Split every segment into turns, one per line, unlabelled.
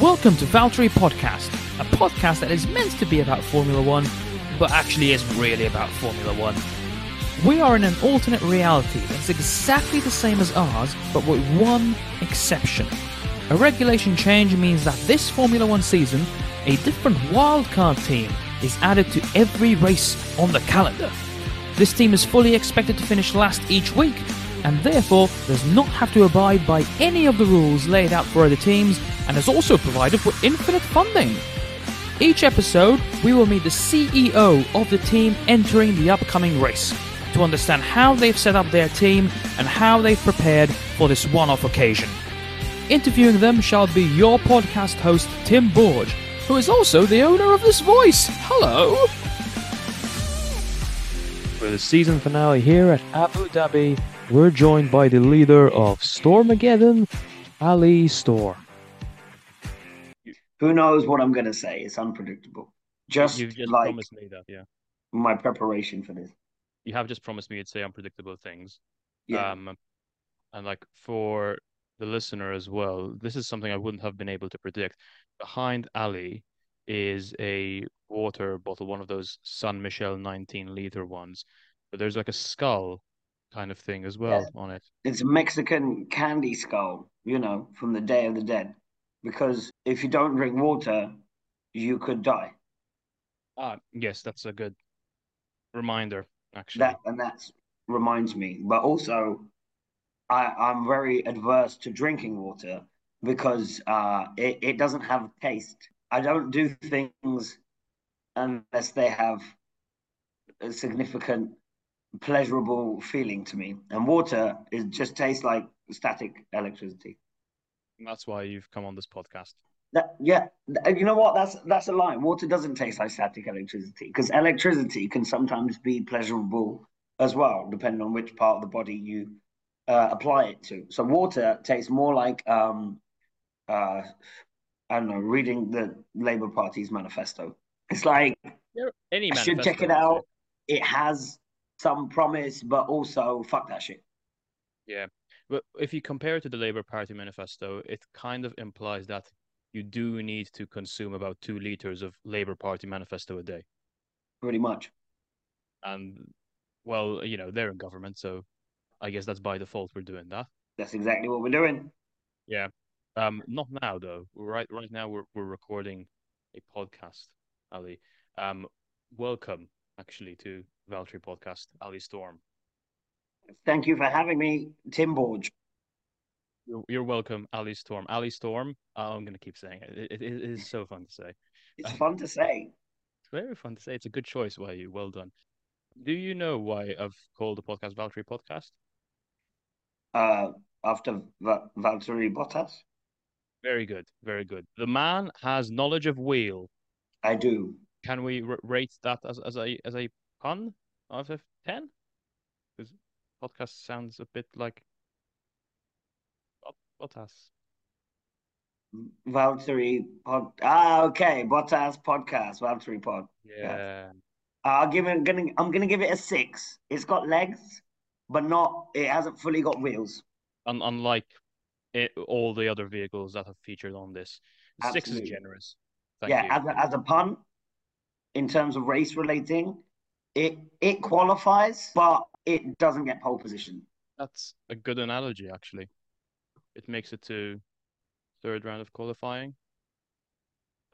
Welcome to Valtteri Podcast, a podcast that is meant to be about Formula One, but actually isn't really about Formula One. We are in an alternate reality that's exactly the same as ours, but with one exception. A regulation change means that this Formula One season, a different wildcard team is added to every race on the calendar. This team is fully expected to finish last each week, and therefore does not have to abide by any of the rules laid out for other teams, and is also provided with infinite funding. Each episode, we will meet the CEO of the team entering the upcoming race to understand how they've set up their team and how they've prepared for this one off occasion. Interviewing them shall be your podcast host, Tim Borge, who is also the owner of this voice. Hello! For the season finale here at Abu Dhabi, we're joined by the leader of Stormageddon, Ali Storm.
Who knows what I'm going to say? It's unpredictable. Just,
You've just
like
promised me that, yeah.
my preparation for this.
You have just promised me you'd say unpredictable things.
Yeah.
Um, and like for the listener as well, this is something I wouldn't have been able to predict. Behind Ali is a water bottle, one of those San Michel 19 liter ones. But there's like a skull kind of thing as well on it.
it's a Mexican candy skull, you know, from the Day of the Dead. Because if you don't drink water, you could die.
Ah, yes, that's a good reminder, actually.
That and that reminds me. But also, I, I'm very adverse to drinking water because uh, it, it doesn't have taste. I don't do things unless they have a significant pleasurable feeling to me. And water is just tastes like static electricity.
And that's why you've come on this podcast.
That yeah, you know what? That's that's a lie. Water doesn't taste like static electricity because electricity can sometimes be pleasurable as well, depending on which part of the body you uh, apply it to. So water tastes more like um, uh, I don't know, reading the Labour Party's manifesto. It's like
Yeah, Any
I should check it out. It has some promise, but also fuck that shit.
Yeah. But if you compare it to the Labour Party manifesto, it kind of implies that you do need to consume about two liters of Labour Party manifesto a day.
Pretty much.
And, well, you know, they're in government, so I guess that's by default we're doing that.
That's exactly what we're doing.
Yeah. Um, not now though. Right, right now we're we're recording a podcast, Ali. Um, welcome actually to Valtteri Podcast, Ali Storm.
Thank you for having me, Tim Borge.
You're, you're welcome, Ali Storm. Ali Storm. uh, I'm gonna keep saying it. It, it. it is so fun to say.
It's fun to say.
It's very fun to say. It's a good choice by you. Well done. Do you know why I've called the podcast Valtteri Podcast?
Uh, after Va- Valtteri Bottas,
Very good, very good. The man has knowledge of wheel.
I do.
Can we r- rate that as as a as a of ten? Because podcast sounds a bit like Bot- Bottas.
Valtteri pod. Ah, okay. Bottas podcast. Valtteri pod.
Yeah.
I'll give it. Gonna. I'm gonna give it a six. It's got legs, but not. It hasn't fully got wheels.
Un- unlike it, all the other vehicles that have featured on this, six is generous. Thank
yeah.
you.
As a, as a pun, in terms of race relating, it it qualifies, but it doesn't get pole position.
That's a good analogy, actually. It makes it to third round of qualifying.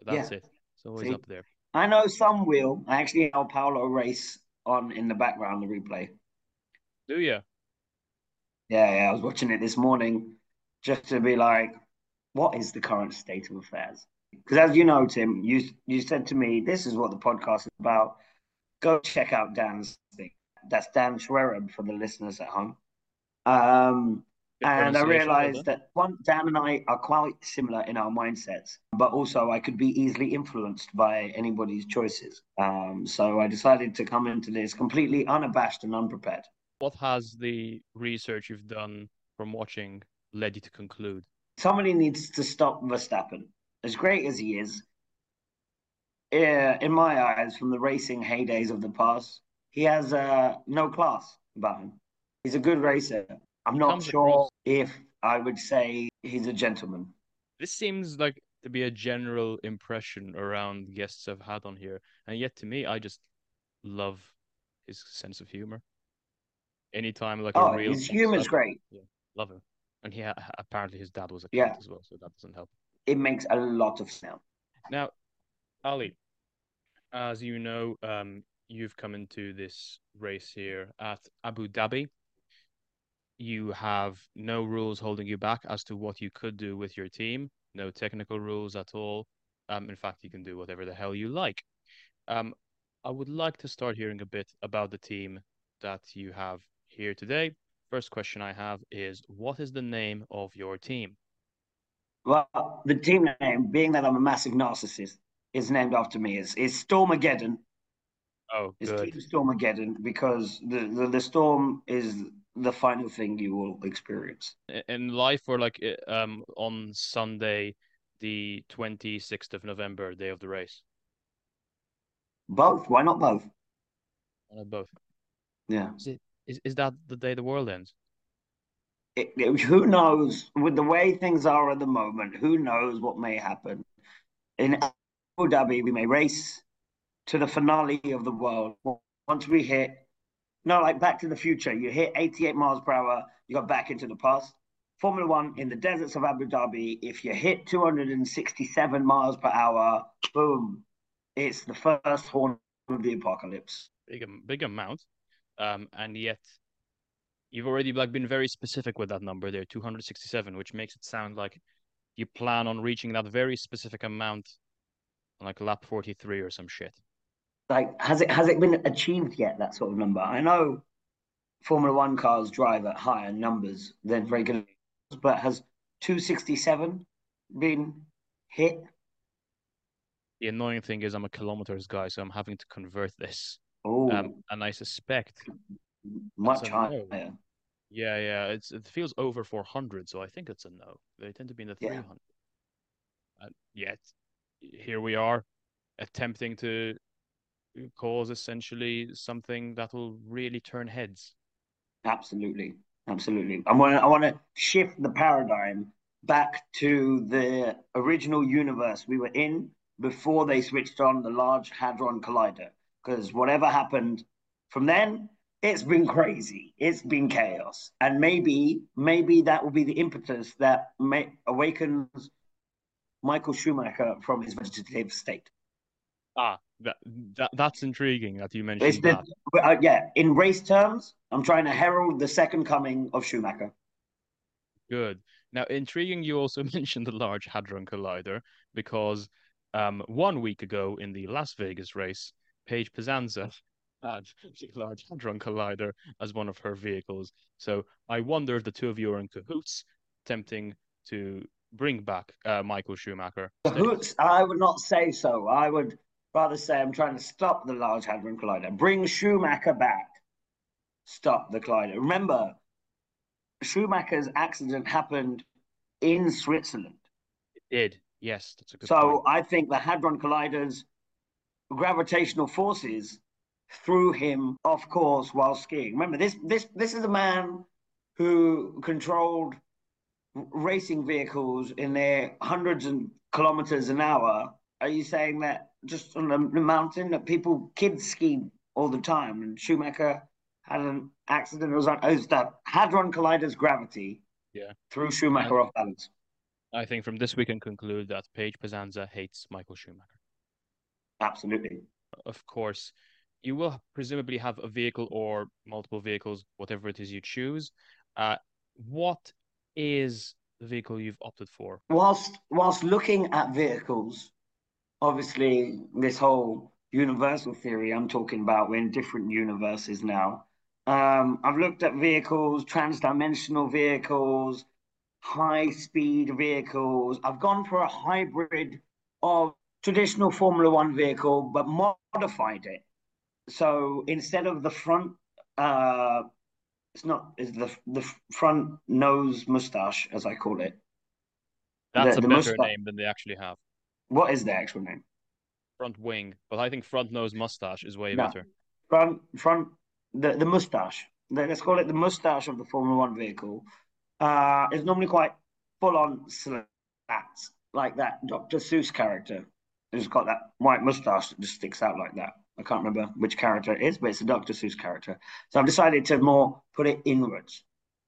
That's
Yeah.
it. It's always
See?
up there.
I know some will. I actually have Paolo race on in the background, the replay.
Do you?
Yeah, yeah, I was watching it this morning just to be like, what is the current state of affairs? Because as you know, Tim, you you said to me, this is what the podcast is about. Go check out Dan's thing. That's Dan Schwereb for the listeners at home. Um, and I realized that one, Dan and I are quite similar in our mindsets, but also I could be easily influenced by anybody's choices. Um, so I decided to come into this completely unabashed and unprepared.
What has the research you've done from watching led you to conclude?
somebody needs to stop Verstappen. As great as he is, in my eyes, from the racing heydays of the past, he has uh, no class about him. He's a good racer. I'm not
Comes
sure
across-
if I would say he's a gentleman.
This seems like to be a general impression around guests I've had on here, and yet to me, I just love his sense of humor. Anytime like
oh,
a real
his humor's great.
Yeah, love him. And he ha- apparently his dad was a
yeah.
cat as well, so that doesn't help.
It makes a lot of sense.
Now, Ali, as you know, um, you've come into this race here at Abu Dhabi. You have no rules holding you back as to what you could do with your team, no technical rules at all. Um, in fact, you can do whatever the hell you like. Um, I would like to start hearing a bit about the team that you have here today. First question I have is what is the name of your team?
Well, the team name, being that I'm a massive narcissist, is named after me. It's, it's Stormageddon.
Oh,
it's
good.
Team Stormageddon because the, the, the storm is the final thing you will experience.
In life or like um on Sunday, the 26th of November, day of the race?
Both. Why not both?
Why not both?
Yeah.
Is, it, is, is that the day the world ends?
It, it, who knows? With the way things are at the moment, who knows what may happen? In Dhabi, we may race to the finale of the world. Once we hit, no, like Back to the Future, you hit 88 miles per hour, you got back into the past. Formula One in the deserts of Abu Dhabi, if you hit 267 miles per hour, boom, it's the first horn of the apocalypse.
Big, big amount, um, and yet you've already like been very specific with that number there, 267, which makes it sound like you plan on reaching that very specific amount like lap 43 or some shit.
Like, has it has it been achieved yet? That sort of number. I know Formula One cars drive at higher numbers than regular, cars, but has 267 been hit?
The annoying thing is I'm a kilometers guy, so I'm having to convert this.
Oh,
um, and I suspect
much higher.
Yeah, yeah, it's it feels over 400, so I think it's a no. They tend to be in the 300. Yeah. And yet, here we are, attempting to cause essentially something that will really turn heads.
Absolutely, absolutely. I want I want to shift the paradigm back to the original universe we were in before they switched on the Large Hadron Collider. Because whatever happened from then, it's been crazy. It's been chaos, and maybe maybe that will be the impetus that may, awakens Michael Schumacher from his vegetative state.
Ah, that, that that's intriguing that you mentioned
the,
that.
Uh, yeah, in race terms, I'm trying to herald the second coming of Schumacher.
Good. Now, intriguing, you also mentioned the Large Hadron Collider because um, one week ago in the Las Vegas race, Paige Pizanza had the Large Hadron Collider as one of her vehicles. So I wonder if the two of you are in cahoots, attempting to bring back uh, Michael Schumacher.
I would not say so. I would rather say I'm trying to stop the Large Hadron Collider. Bring Schumacher back. Stop the collider. Remember, Schumacher's accident happened in Switzerland.
It did. Yes, that's a good
So
point.
I think the Hadron Collider's gravitational forces threw him off course while skiing. Remember, this this this is a man who controlled racing vehicles in their hundreds of kilometers an hour. Are you saying that just on the mountain that people kids ski all the time and Schumacher had an accident? It was, it was that Hadron Collider's gravity
yeah.
threw Schumacher off balance.
I think from this we can conclude that Paige Pizanza hates Michael Schumacher.
Absolutely.
Of course, you will presumably have a vehicle or multiple vehicles, whatever it is you choose. Uh, what is the vehicle you've opted for?
Whilst whilst looking at vehicles, obviously this whole universal theory I'm talking about, we're in different universes now. Um, I've looked at vehicles, trans-dimensional vehicles, high-speed vehicles. I've gone for a hybrid of traditional Formula One vehicle, but modified it. So instead of the front, uh, it's not is the the front nose mustache, as I call it.
That's the, a the better mustache. name than they actually have.
What is the actual name?
Front wing, but I think front nose mustache is way no. better.
Front front the the mustache. Let's call it the mustache of the Formula One vehicle. Uh, is normally quite full on slats. like that Dr. Seuss character who's got that white mustache that just sticks out like that. I can't remember which character it is, but it's a Dr. Seuss character. So I've decided to more put it inwards.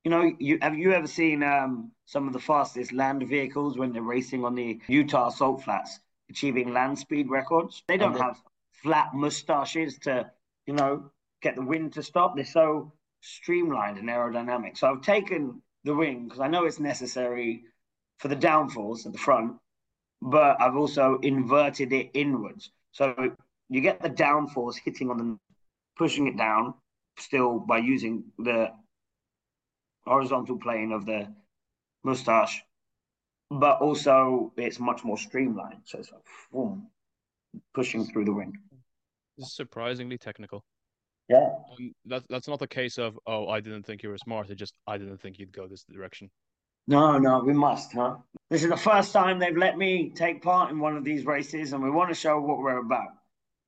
You know, you have you ever seen um, some of the fastest land vehicles when they're racing on the Utah salt flats, achieving land speed records? They don't have flat mustaches to, you know, get the wind to stop. They're so streamlined and aerodynamic. So I've taken the wing because I know it's necessary for the downforce at the front, but I've also inverted it inwards. So you get the downforce hitting on the pushing it down still by using the horizontal plane of the mustache, but also it's much more streamlined. So it's like boom, pushing through the wing.
This is surprisingly technical.
Yeah.
Um, that, that's not the case of, oh, I didn't think you were smart. It's just, I didn't think you'd go this direction.
No, no, we must, huh? This is the first time they've let me take part in one of these races, and we want to show what we're about.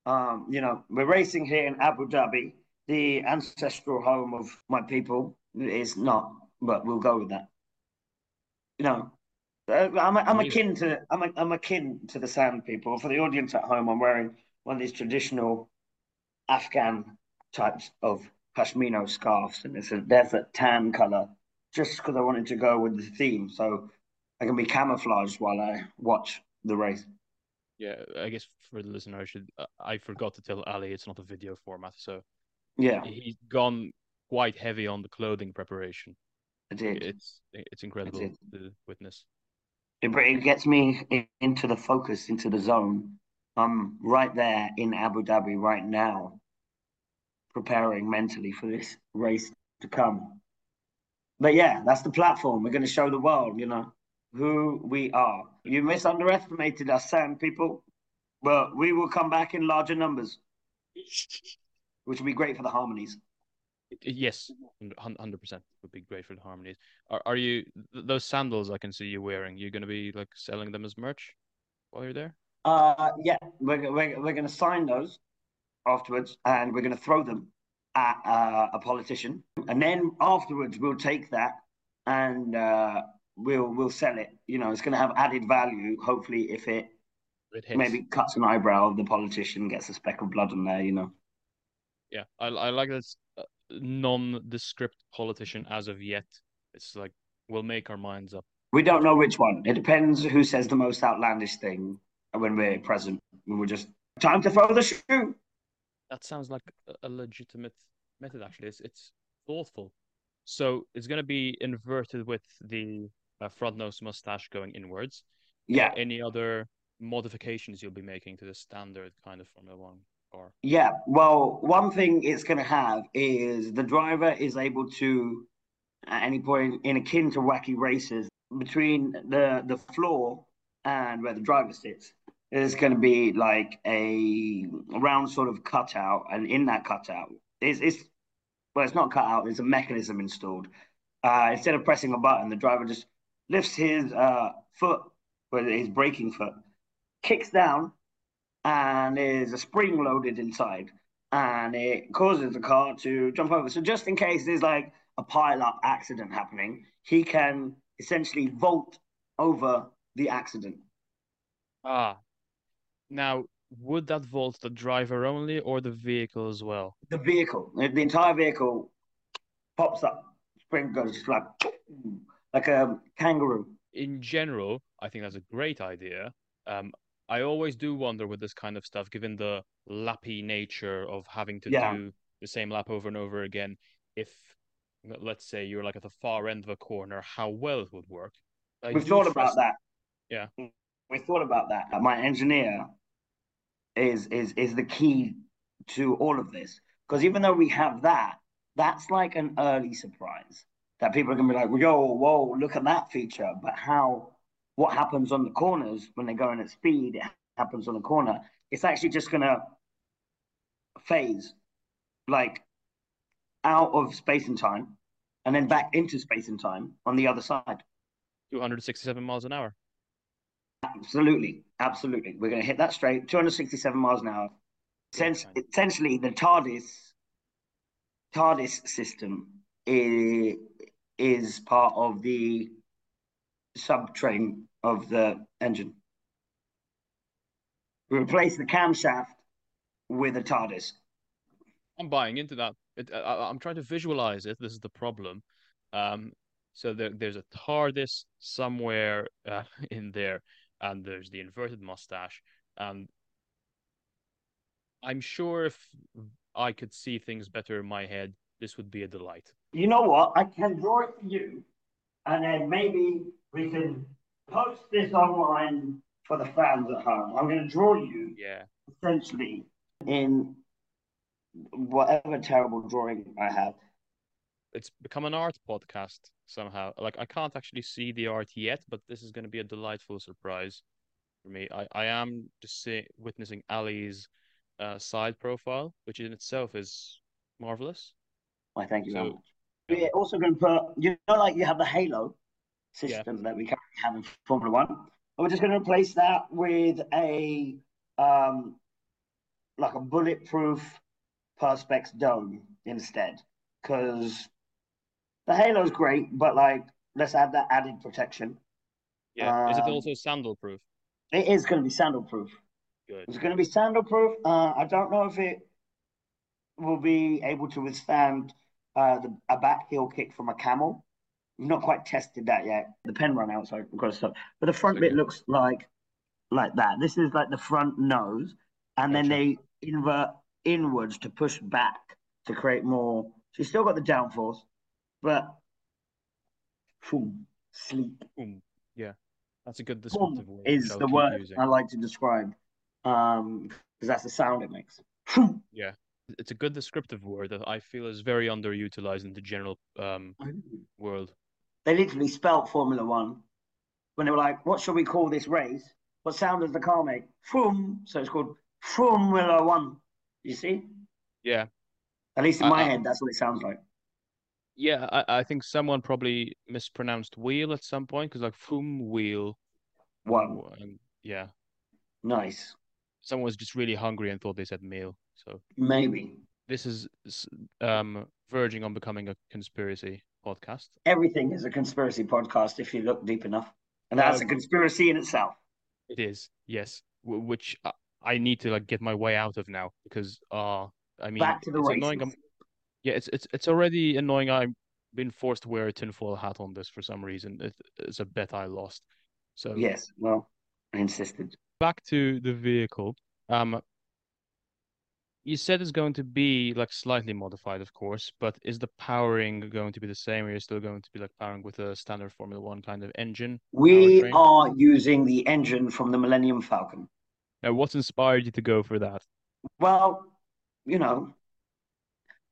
Um, you know, we're racing here in Abu Dhabi, the ancestral home of my people. Is not, but we'll go with that. You know, uh, I'm, I'm akin to I'm, I'm akin to the Sand people. For the audience at home, I'm wearing one of these traditional Afghan types of pashmino scarves, and it's a desert tan color, just because I wanted to go with the theme, so I can be camouflaged while I watch the race.
Yeah, I guess for the listener, I should uh, I forgot to tell Ali it's not a video format, so
yeah,
he's gone quite heavy on the clothing preparation.
I did.
It's it's incredible to witness.
It, it gets me into the focus, into the zone. I'm right there in Abu Dhabi right now, preparing mentally for this race to come. But yeah, that's the platform. We're going to show the world, you know, who we are. You misunderestimated us, Sand people, but we will come back in larger numbers, which will be great for the harmonies.
Yes, hundred percent would be great for the harmonies. Are are you those sandals I can see you wearing? You're going to be like selling them as merch while you're there?
Uh, yeah, we're we're, we're going to sign those afterwards, and we're going to throw them at uh, a politician, and then afterwards we'll take that and uh, we'll we'll sell it. You know, it's going to have added value. Hopefully, if it, it maybe cuts an eyebrow of the politician, gets a speck of blood on there. You know.
Yeah, I I like this uh, non-descript politician as of yet. It's like we'll make our minds up.
We don't know which one. It depends who says the most outlandish thing when we're present. When we're just time to throw the shoe
that sounds like a legitimate method. Actually, it's it's thoughtful. So it's going to be inverted with the uh, front nose mustache going inwards.
Yeah.
Any other modifications you'll be making to the standard kind of Formula One car?
Yeah. Well, one thing it's going to have is the driver is able to, at any point in akin to wacky races, between the the floor and where the driver sits, there's going to be like a round sort of cutout, and in that cutout, it's, it's well, it's not cut out. There's a mechanism installed. Uh, instead of pressing a button, the driver just lifts his uh, foot, with his braking foot, kicks down, and there's a spring loaded inside, and it causes the car to jump over. So just in case there's like a pile-up accident happening, he can essentially vault over the accident.
Ah, now, would that vault the driver only or the vehicle as well?
The vehicle, the entire vehicle pops up. Spring goes just like like a kangaroo.
In general, I think that's a great idea. Um, I always do wonder with this kind of stuff, given the lappy nature of having to yeah. do the same lap over and over again. If let's say you're like at the far end of a corner, how well it would work.
I We've thought about that.
Yeah,
we thought about that. My engineer is is is the key to all of this. Because even though we have that, that's like an early surprise that people are gonna be like, "Yo, whoa, look at that feature!" But how? What happens on the corners when they're going at speed? It happens on the corner. It's actually just gonna phase, like out of space and time, and then back into space and time on the other side.
267 miles an hour.
Absolutely, absolutely. We're going to hit that straight, 267 miles an hour. essentially, the TARDIS TARDIS system is, is part of the subtrain of the engine. We replace the camshaft with a TARDIS.
I'm buying into that. It, I, I'm trying to visualize it. This is the problem. Um, so there, there's a TARDIS somewhere uh, in there, and there's the inverted mustache. And I'm sure if I could see things better in my head, this would be a delight.
You know what? I can draw it for you, and then maybe we can post this online for the fans at home. I'm going to draw you
Yeah.
essentially in whatever terrible drawing I have.
It's become an art podcast somehow. Like I can't actually see the art yet, but this is going to be a delightful surprise for me. I, I am just see, witnessing Ali's uh, side profile, which in itself is marvelous.
Why, thank you
So,
much. We're also going to put, you know, like you have the Halo
Yeah.
system that we currently have in Formula One. We're just going to replace that with a um, like a bulletproof Perspex dome instead, because the Halo's great, but like let's add that added protection.
Yeah. Is it
Um,
also sandal proof?
It is going to be sandal proof.
Good.
It's going to be sandal proof. Uh, I don't know if it will be able to withstand uh, the, a back heel kick from a camel. We've not quite tested that yet. The pen run out, so I've got to stop. But the front
Okay.
bit looks like like that. This is like the front nose, and then they invert inwards to push back to create more. So you still got the downforce, but boom, sleep.
Boom. Yeah. That's a good
Boom
descriptive word.
is the word
using.
I like to describe, um, because that's the sound it makes.
Yeah. It's a good descriptive word that I feel is very underutilized in the general um world.
They literally spelt Formula One when they were like, "What shall we call this race? What sound does the car make?" Frum. So it's called Formula One. You see?
Yeah.
At least in my
I-
head, that's what it sounds like.
Yeah, I, I think someone probably mispronounced wheel at some point because like fum wheel.
One.
Yeah,
Nice.
Someone was just really hungry and thought they said meal. So
Maybe
this is um verging on becoming a conspiracy podcast.
everything is a conspiracy podcast if you look deep enough, and that's a
Um,
conspiracy in itself.
It is, yes, w which I, need to like get my way out of now because uh I mean
Back to the
it's annoying. I'm, yeah, it's it's it's already annoying. I've been forced to wear a tinfoil hat on this for some reason. It, it's a bet I lost. So
Yes. Well, I insisted.
Back to the vehicle. Um, you said it's going to be like slightly modified, of course, but is the powering going to be the same, or you're still going to be like powering with a standard Formula One kind of engine?
We
Powertrain?
are using the engine from the Millennium Falcon.
Now, what inspired you to go for that?
Well, you know,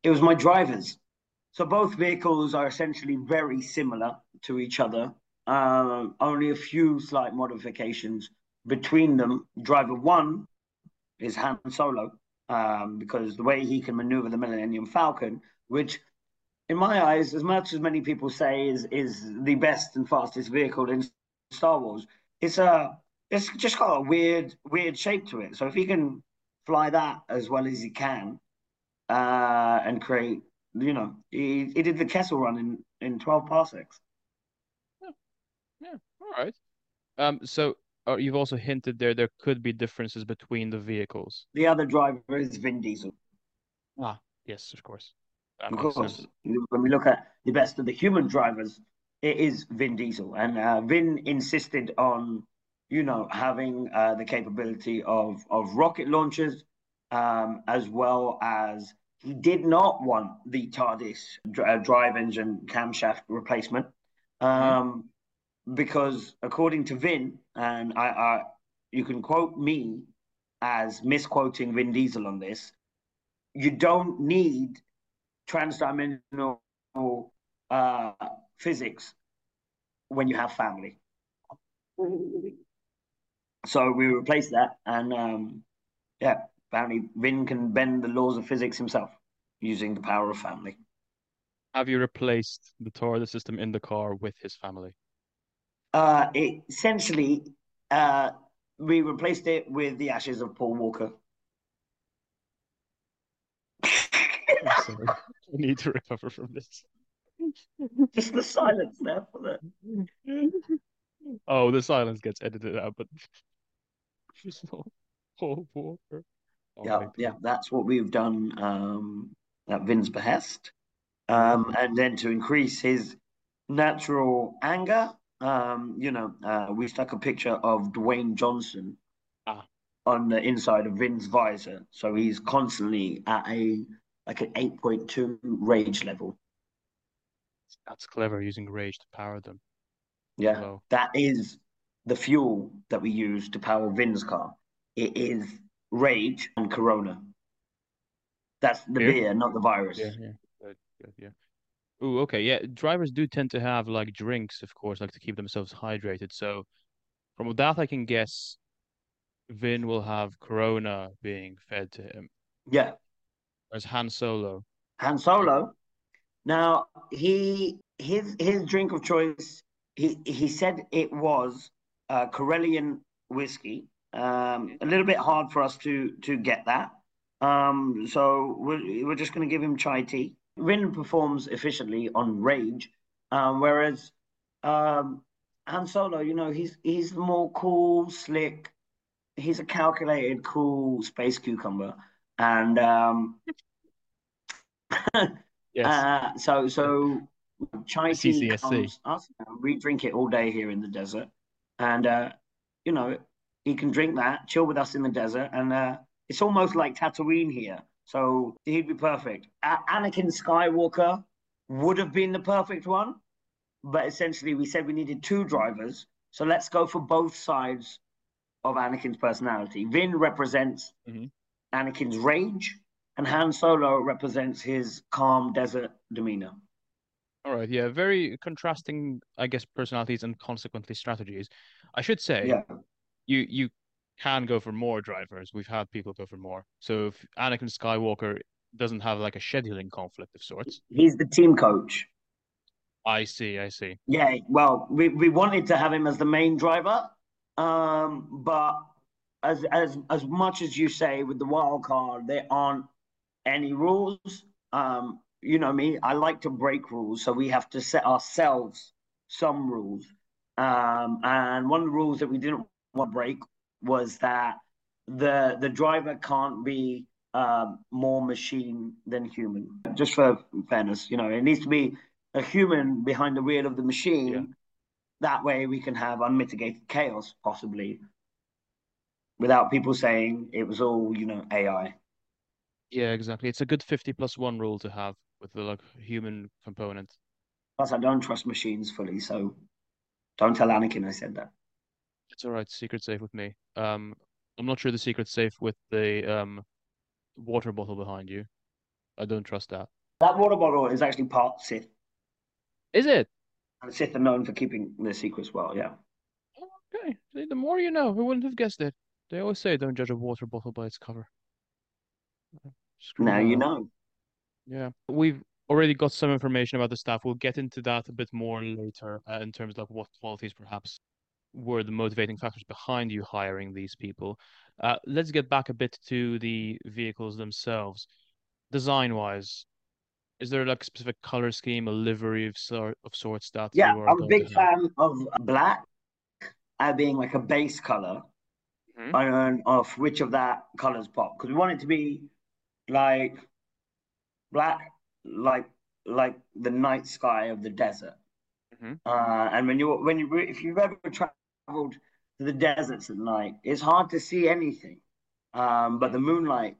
it was my drivers. So both vehicles are essentially very similar to each other. Um, only a few slight modifications between them. Driver one is Han Solo, um, because the way he can maneuver the Millennium Falcon, which in my eyes, as much as many people say is is the best and fastest vehicle in Star Wars, it's a it's just got a weird weird shape to it. So if he can fly that as well as he can, uh, and create, you know, he, he did the Kessel run in in twelve parsecs.
Yeah, yeah. all right. Um, so uh, you've also hinted there there could be differences between the vehicles.
The other driver is Vin Diesel.
Ah, yes, of course. That
Of course,
sense.
when we look at the best of the human drivers, it is Vin Diesel, and uh, Vin insisted on, you know, having uh, the capability of of rocket launchers, um, as well as he did not want the TARDIS dr- uh, drive engine camshaft replacement, um, because according to Vin, and I, I, you can quote me as misquoting Vin Diesel on this, you don't need transdimensional uh, physics when you have family. So we replaced that, and um, yeah, apparently Vin can bend the laws of physics himself using the power of family.
Have you replaced the TARDIS system in the car with his family?
Uh, it, essentially, uh, we replaced it with the ashes of Paul Walker.
I need to recover from this.
Just the silence there for the.
Oh, the silence gets edited out, but just all water. Oh
yeah, yeah, that's what we've done um, at Vin's behest. Um, and then to increase his natural anger, um, you know, uh, we stuck a picture of Dwayne Johnson
Ah.
on the inside of Vin's visor, so he's constantly at a like an eight point two rage level.
That's clever using rage to power them.
Yeah,
Wow.
that is the fuel that we use to power Vin's car. It is rage and Corona. That's the
Beer?
beer, not the virus.
Yeah, yeah, good, good, yeah. Ooh, okay, yeah. Drivers do tend to have like drinks, of course, like to keep themselves hydrated. So from that, I can guess Vin will have Corona being fed to him,
yeah.
As Han Solo.
Han Solo. Now he his his drink of choice. He he said it was uh, Corellian whiskey. Um, a little bit hard for us to to get that. Um, so we're we're just going to give him chai tea. Vin performs efficiently on rage, um, whereas um, Han Solo, you know, he's he's more cool, slick. He's a calculated, cool space cucumber, and um,
Yes.
uh, so so chai tea comes us. We drink it all day here in the desert, and uh, you know he can drink that, chill with us in the desert, and uh, it's almost like Tatooine here. So he'd be perfect. A- Anakin Skywalker would have been the perfect one, but essentially we said we needed two drivers, so let's go for both sides of Anakin's personality. Vin represents
Mhm.
Anakin's rage, and Han Solo represents his calm desert demeanor.
All right, yeah, very contrasting, I guess, personalities and consequently strategies. I should say
Yeah,
you you can go for more drivers. We've had people go for more. So if Anakin Skywalker doesn't have like a scheduling conflict of sorts,
he's the team coach.
I see, I see.
Yeah, well, we, we wanted to have him as the main driver, um, but as as as much as you say with the wild card, there aren't any rules. Um, you know me, I like to break rules, so we have to set ourselves some rules. Um, and one of the rules that we didn't want to break was that the the driver can't be um, more machine than human. Just for fairness, you know, it needs to be a human behind the wheel of the machine.
Yeah.
That way, we can have unmitigated chaos, possibly, without people saying it was all, you know, AI.
Yeah, exactly. It's a good 50 plus one rule to have with the like human component.
Plus, I don't trust machines fully, so don't tell Anakin I said that.
It's all right, secret safe with me. Um, I'm not sure the secret's safe with the um water bottle behind you. I don't trust that.
That water bottle is actually part Sith,
Is it?
and Sith are known for keeping their secrets well. Yeah.
Okay. The more you know. Who wouldn't have guessed it? They always say don't judge a water bottle by its cover. Screw
Now you
that.
know.
Yeah, we've already got some information about the staff. We'll get into that a bit more later, uh, in terms of what qualities perhaps were the motivating factors behind you hiring these people. Uh, let's get back a bit to the vehicles themselves. Design-wise, is there like a specific color scheme, a livery of sort of sorts that
Yeah,
you are
I'm a big
to
fan of black uh, being like a base color,
Mhm.
and of which of that colors pop because we want it to be like black, like like the night sky of the desert.
Mhm.
Uh, and when you when you if you've ever traveled to the deserts at night, it's hard to see anything. Um, but the moonlight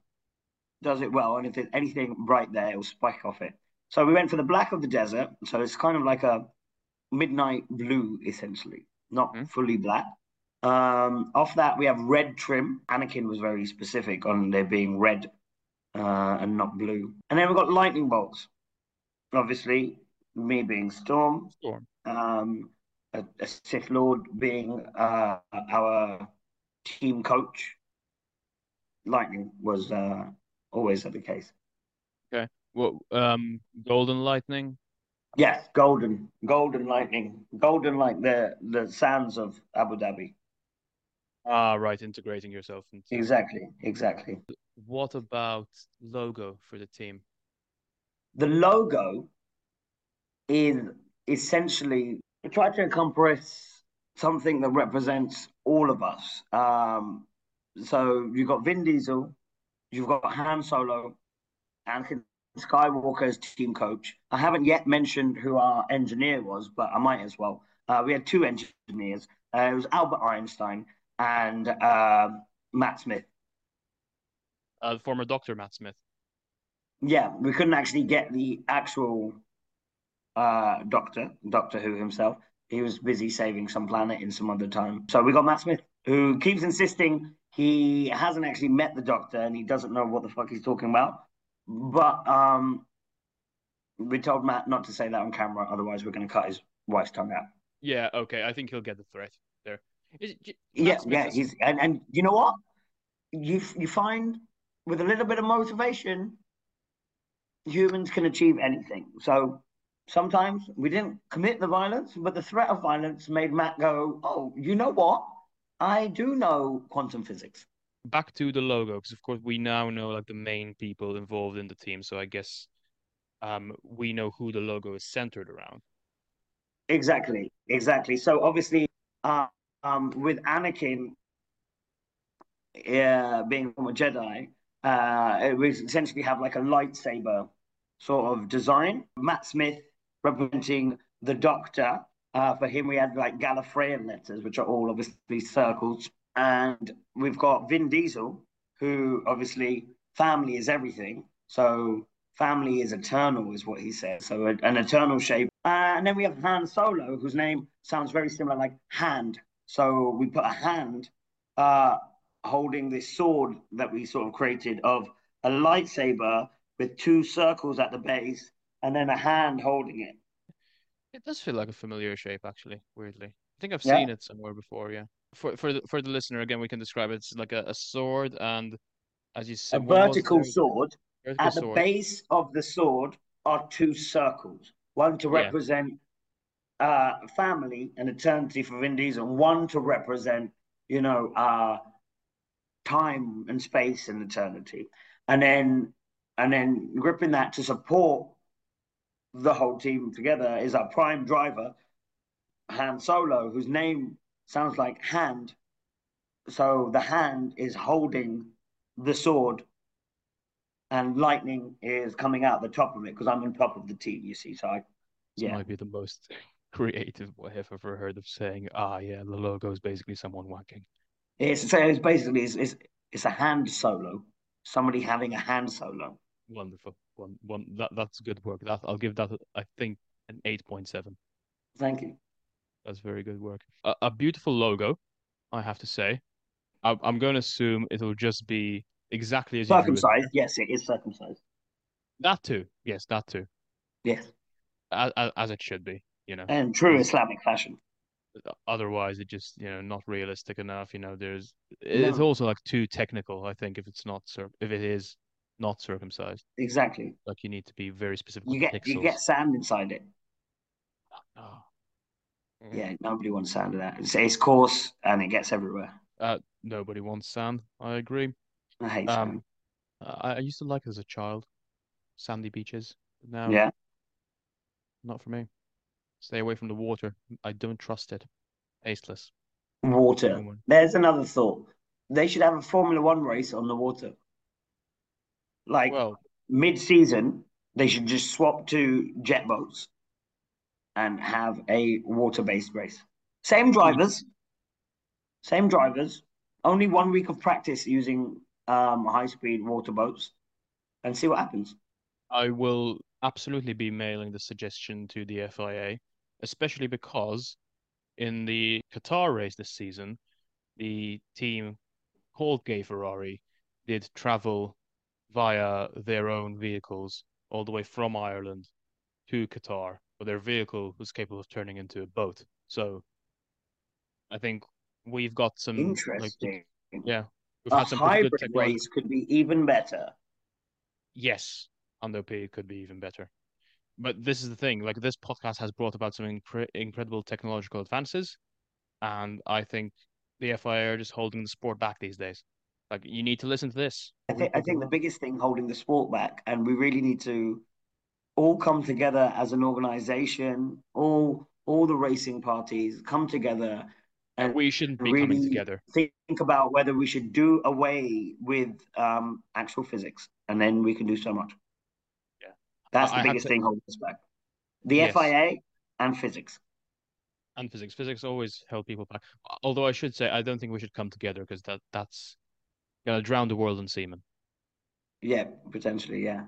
does it well, and if there's anything bright there, it'll spike off it. So we went for the black of the desert. So it's kind of like a midnight blue, essentially, not
Mhm.
fully black. Um, off that we have red trim. Anakin was very specific on there being red uh, and not blue. And then we've got lightning bolts. Obviously, me being Storm,
Storm.
um, a, a Sith Lord being uh, our team coach. Lightning was uh, always the case. Okay.
What, um, Golden Lightning?
Yes, golden, golden lightning, golden like the the sands of Abu Dhabi.
Ah, right, integrating yourself into.
Exactly, exactly.
What about logo for the team?
The logo is essentially we try to encompass something that represents all of us. Um, so you've got Vin Diesel, you've got Han Solo, Anakin Skywalker as team coach. I haven't yet mentioned who our engineer was, but I might as well. Uh, we had two engineers. Uh, it was Albert Einstein and uh, Matt Smith.
Uh, former Doctor Matt Smith.
Yeah, we couldn't actually get the actual uh, Doctor, Doctor Who himself. He was busy saving some planet in some other time. So we got Matt Smith, who keeps insisting he hasn't actually met the Doctor and he doesn't know what the fuck he's talking about. But um, we told Matt not to say that on camera, otherwise we're going to cut his wife's tongue out.
Yeah, okay. I think he'll get the threat there. Is it,
yeah, yeah. Is... He's and, and you know what? You you find with a little bit of motivation, humans can achieve anything. So sometimes we didn't commit the violence, but the threat of violence made Matt go, "Oh, you know what? I do know quantum physics."
Back to the logo, because of course we now know like the main people involved in the team. So I guess um, we know who the logo is centered around.
Exactly, exactly. So obviously, uh, um, with Anakin uh, being a Jedi, uh, we essentially have like a lightsaber sort of design. Matt Smith representing the Doctor. Uh, for him, we had like Gallifreyan letters, which are all obviously circles. And we've got Vin Diesel, who obviously family is everything. So family is eternal, is what he said. So an eternal shape. Uh, and then we have Han Solo, whose name sounds very similar, like hand. So we put a hand uh, holding this sword that we sort of created of a lightsaber with two circles at the base and then a hand holding it.
It does feel like a familiar shape, actually. Weirdly, I think I've yeah. seen it somewhere before. Yeah. For for the, for the listener, again, we can describe it. It's like a, a sword, and as you said,
a vertical sword. Vertical at sword. the base of the sword are two circles. One to represent yeah. uh, family and eternity for Vin Diesel, and one to represent, you know, uh, time and space and eternity. And then and then gripping that to support the whole team together is our prime driver, Han Solo, whose name sounds like hand. So the hand is holding the sword, and lightning is coming out the top of it because I'm on top of the team, you see. So I,
yeah. This might be the most creative way I've ever heard of saying, ah, yeah, the logo is basically someone whacking.
It's, it's basically it's, it's, it's a hand solo, somebody having a hand solo.
Wonderful. One, one. That that's good work. That I'll give that. I think an eight point seven.
Thank you.
That's very good work. A, a beautiful logo, I have to say. I, I'm going to assume it'll just be exactly as you
circumcised. Yes, it is circumcised.
That too. Yes, that too.
Yes.
As, as it should be, you know.
And true Islamic fashion.
Otherwise, it just you know not realistic enough. You know, there's it's no. also like too technical. I think if it's not if it is not circumcised.
Exactly.
Like you need to be very specific.
You get
pixels.
you get sand inside it.
Oh.
Mm. Yeah, nobody wants sand in that. It's, it's coarse and it gets everywhere.
Uh, nobody wants sand. I agree.
I hate um,
sand. I, I used to like it as a child, sandy beaches. Now,
yeah,
not for me. Stay away from the water. I don't trust it. Tasteless.
Water. There's another thought. They should have a Formula One race on the water. Like well, mid-season, they should just swap to jet boats and have a water-based race. Same drivers, same drivers. Only one week of practice using um, high-speed water boats, and see what happens.
I will absolutely be mailing the suggestion to the FIA, especially because in the Qatar race this season, the team called Gay Ferrari did travel via their own vehicles all the way from Ireland to Qatar, but their vehicle was capable of turning into a boat. So I think we've got some
interesting.
Like, yeah,
we've a had some hybrid race could be even better.
Yes, Ando P could be even better. But this is the thing: like this podcast has brought about some incre- incredible technological advances, and I think the FIA are just holding the sport back these days. Like you need to listen to this.
I think I think the biggest thing holding the sport back, and we really need to all come together as an organization, all all the racing parties come together and
we shouldn't be coming
really
together.
think about whether we should do away with um, actual physics, and then we can do so much.
Yeah.
that's the
I
biggest
to-
thing holding us back. The
Yes.
FIA and physics.
And physics. Physics always held people back. Although I should say, I don't think we should come together because that that's gonna drown the world in semen.
Yeah, potentially, yeah.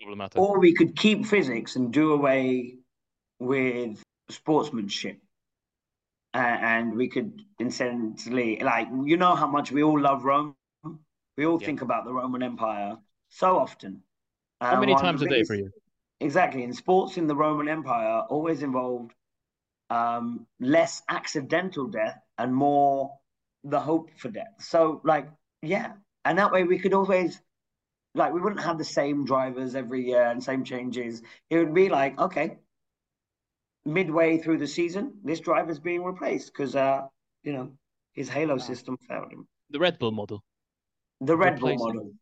Problematic.
Or we could keep physics and do away with sportsmanship. A- and we could essentially, like, you know how much we all love Rome? We all
Yeah.
think about the Roman Empire so often.
How
And
many times a day for you?
Exactly. And sports in the Roman Empire always involved um, less accidental death and more the hope for death. So, like, yeah. And that way we could always, like, we wouldn't have the same drivers every year and same changes. It would be like, okay, midway through the season, this driver's being replaced because, uh, you know, his Halo system failed him.
The Red Bull model.
The Red Bull model.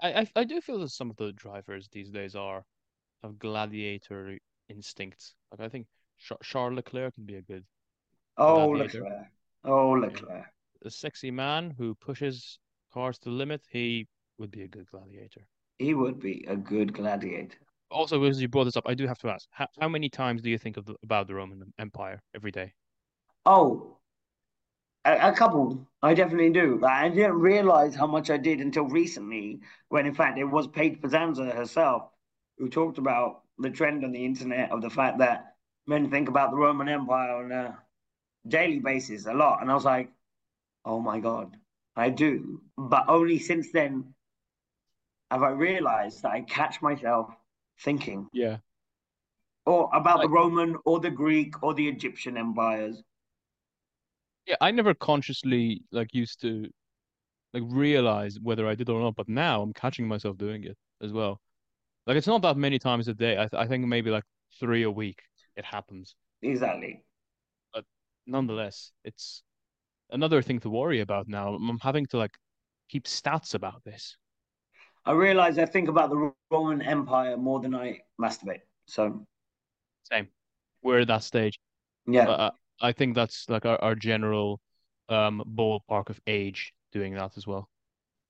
I, I I do feel that some of the drivers these days are have gladiator instincts. Like I think Charles Leclerc can be a good
Oh,
Gladiator.
Leclerc. Oh, Leclerc.
A sexy man who pushes cars to the limit. He would be a good gladiator.
He would be a good gladiator.
Also, as you brought this up, I do have to ask: how, how many times do you think of the, about the Roman Empire every day?
Oh, a, a couple. I definitely do. Like, I didn't realize how much I did until recently, when in fact it was Paige Pazanza herself who talked about the trend on the internet of the fact that men think about the Roman Empire on a daily basis a lot. And I was like, oh my God, I do. But only since then have I realized that I catch myself thinking
Yeah,
or about the Roman or the Greek or the Egyptian empires.
yeah. I never consciously like used to like realize whether I did or not, but now I'm catching myself doing it as well. Like it's not that many times a day. I th I think maybe like three a week. It happens.
Exactly.
But nonetheless, it's another thing to worry about now. I'm having to like keep stats about this.
I realize I think about the Roman Empire more than I masturbate. So
Same. We're at that stage.
yeah,
uh, I think that's like our, our general um ballpark of age doing that as well.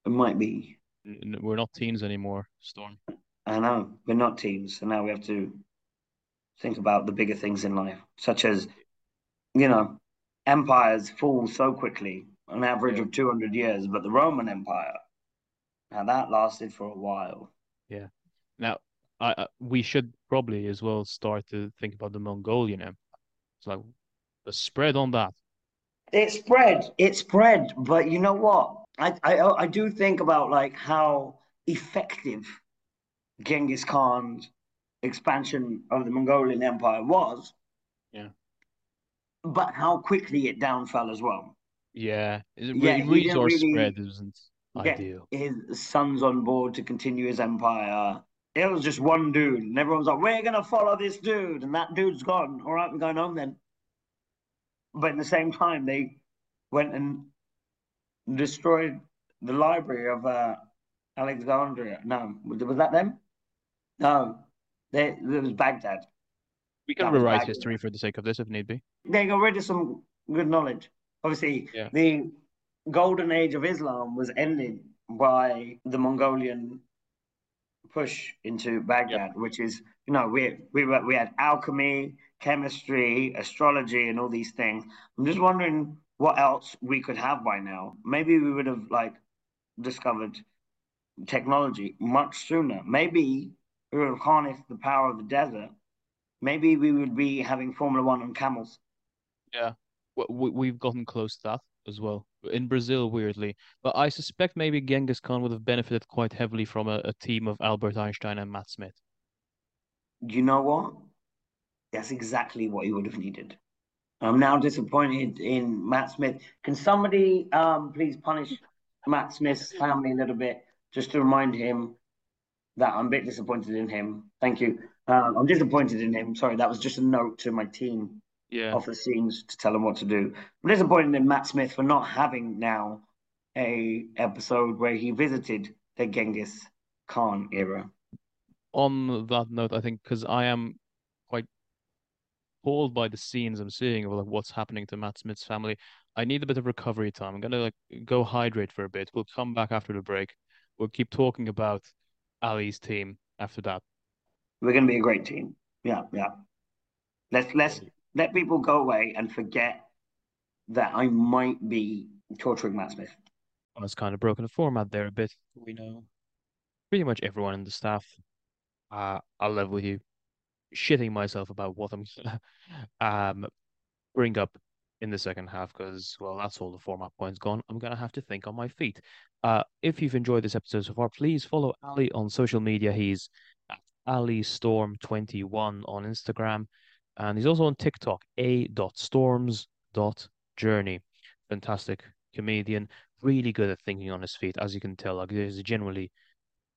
it might be.
We're not teens anymore, Storm.
I know we're not teens, so now we have to think about the bigger things in life, such as you know, empires fall so quickly, an average
Yeah.
of two hundred years, but the Roman Empire, now that lasted for a while. Yeah.
Now, I, I we should probably as well start to think about the Mongolian Empire. It's like the spread on that.
It spread, it spread, but you know what? I I I do think about like how effective Genghis Khan's expansion of the Mongolian Empire was. But how quickly it downfell as well.
Yeah, it,
Yeah,
resource
really
spread isn't ideal.
his sons on board to continue his empire. It was just one dude, and everyone was like, "We're gonna follow this dude," and that dude's gone. All right, we're going home then. But at the same time, they went and destroyed the library of uh, Alexandria. No, was, was that them? No, they, it was Baghdad.
We can rewrite history for the sake of this if need be.
They got rid of some good knowledge. Obviously,
Yeah.
the golden age of Islam was ended by the Mongolian push into Baghdad, which is, you know, we we were, we had alchemy, chemistry, astrology, and all these things. I'm just wondering what else we could have by now. Maybe we would have like discovered technology much sooner. Maybe we would have harnessed the power of the desert. Maybe we would be having Formula One on camels.
Yeah, we, we've gotten close to that as well in Brazil, weirdly. But I suspect maybe Genghis Khan would have benefited quite heavily from a, a team of Albert Einstein and Matt Smith.
You know what? That's exactly what he would have needed. I'm now disappointed in Matt Smith. Can somebody um, please punish Matt Smith's family a little bit just to remind him that I'm a bit disappointed in him. Thank you. Um, I'm disappointed in him. Sorry, that was just a note to my team
Yeah,
off the scenes to tell them what to do. I'm disappointed in Matt Smith for not having now a episode where he visited the Genghis Khan era.
on that note, I think because I am quite appalled by the scenes I'm seeing of like what's happening to Matt Smith's family. I need a bit of recovery time. I'm gonna like go hydrate for a bit. We'll come back after the break. We'll keep talking about Ali's team after that.
We're gonna be a great team. Yeah, yeah. Let's let's let people go away and forget that I might be torturing Matt Smith.
I was kind of broken the format there a bit. We know pretty much everyone in the staff. Uh, I'll live with you. Shitting myself about what I'm um bring up in the second half because well that's all the format points gone. I'm gonna have to think on my feet. Uh, if you've enjoyed this episode so far, please follow Ali on social media. He's Ali Storm 21 on Instagram, and he's also on TikTok. A storms journey. Fantastic comedian, really good at thinking on his feet, as you can tell. Like there's generally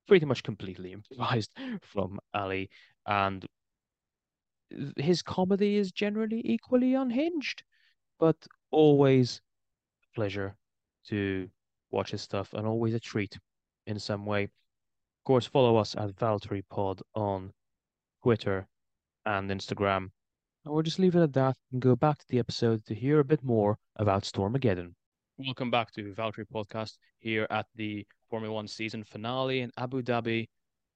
pretty much completely improvised from Ali, and his comedy is generally equally unhinged, but always a pleasure to watch his stuff and always a treat in some way. Of course, follow us at Valtteri Pod on Twitter and Instagram. And we'll just leave it at that and go back to the episode to hear a bit more about Stormageddon. Welcome back to Valtteri Podcast here at the Formula One season finale in Abu Dhabi,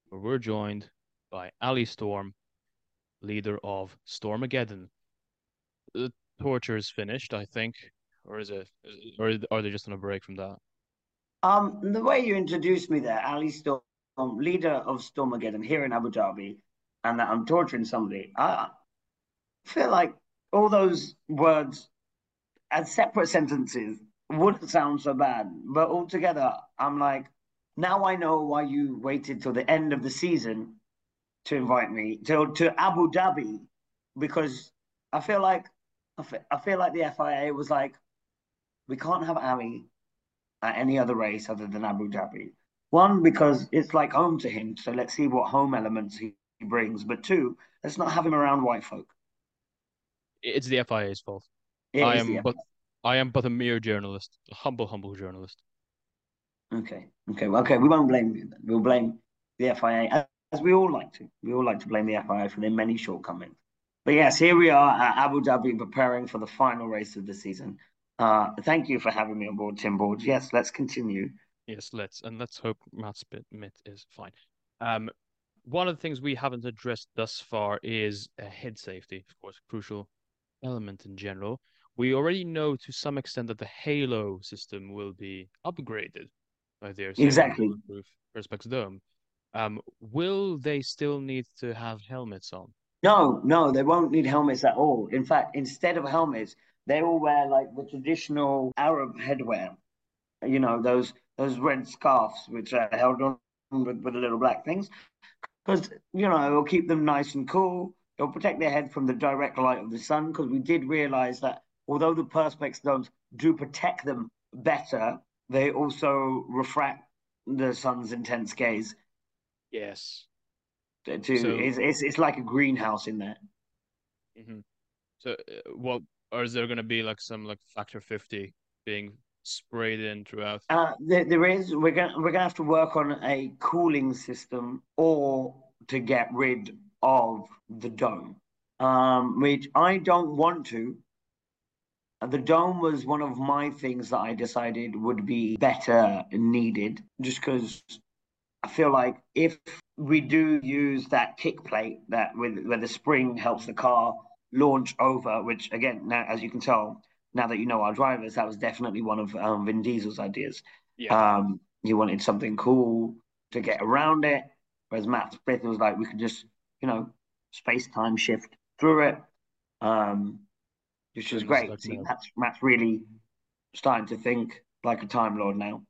where we're joined by Ali Storm, leader of Stormageddon. The torture is finished, I think, or is it? Or are they just on a break from that?
Um, the way you introduced me there, Ali Storm, Um, leader of Stormageddon here in Abu Dhabi, and that I'm torturing somebody. I feel like all those words as separate sentences wouldn't sound so bad, but altogether, I'm like, now I know why you waited till the end of the season to invite me to to Abu Dhabi, because I feel like I feel, I feel like the FIA was like, we can't have Ali at any other race other than Abu Dhabi. One, because it's like home to him, so let's see what home elements he, brings. But two, let's not have him around white folk.
It's the FIA's fault.
It
I am but I am but a mere journalist, a humble, humble journalist.
Okay, okay, well, okay. We won't blame you. Then. We'll blame the FIA, as we all like to. We all like to blame the FIA for their many shortcomings. But yes, here we are at Abu Dhabi preparing for the final race of the season. Uh, thank you for having me on board, Tim Board. Yes, let's continue.
Yes, let's and let's hope Matt Smith is fine. Um, one of the things we haven't addressed thus far is uh, head safety, of course, crucial element in general. We already know to some extent that the Halo system will be upgraded by their
Exactly.
Perspex Dome. Um, will they still need to have helmets on?
No, no, they won't need helmets at all. In fact, instead of helmets, they will wear like the traditional Arab headwear. You know, those those red scarves which are held on with, with the little black things. Because, you know, it'll keep them nice and cool. It'll protect their head from the direct light of the sun. Because we did realize that although the perspex domes do protect them better, they also refract the sun's intense gaze.
Yes.
To,
So-
it's, it's it's like a greenhouse in there.
hmm So, uh, what or is there going to be like some like factor 50 being sprayed in throughout?
Uh, there, there is. We're gonna we're gonna have to work on a cooling system, or to get rid of the dome, um, which I don't want to. The dome was one of my things that I decided would be better needed, just because I feel like if we do use that kick plate that with where the spring helps the car launch over, which again, now as you can tell, now that you know our drivers, that was definitely one of um, Vin Diesel's ideas.
Yeah.
Um, he wanted something cool to get around it, whereas Matt Smith was like, we could just, you know, space time shift through it, um, which was great. See. Matt's, Matt's really starting to think like a Time Lord now,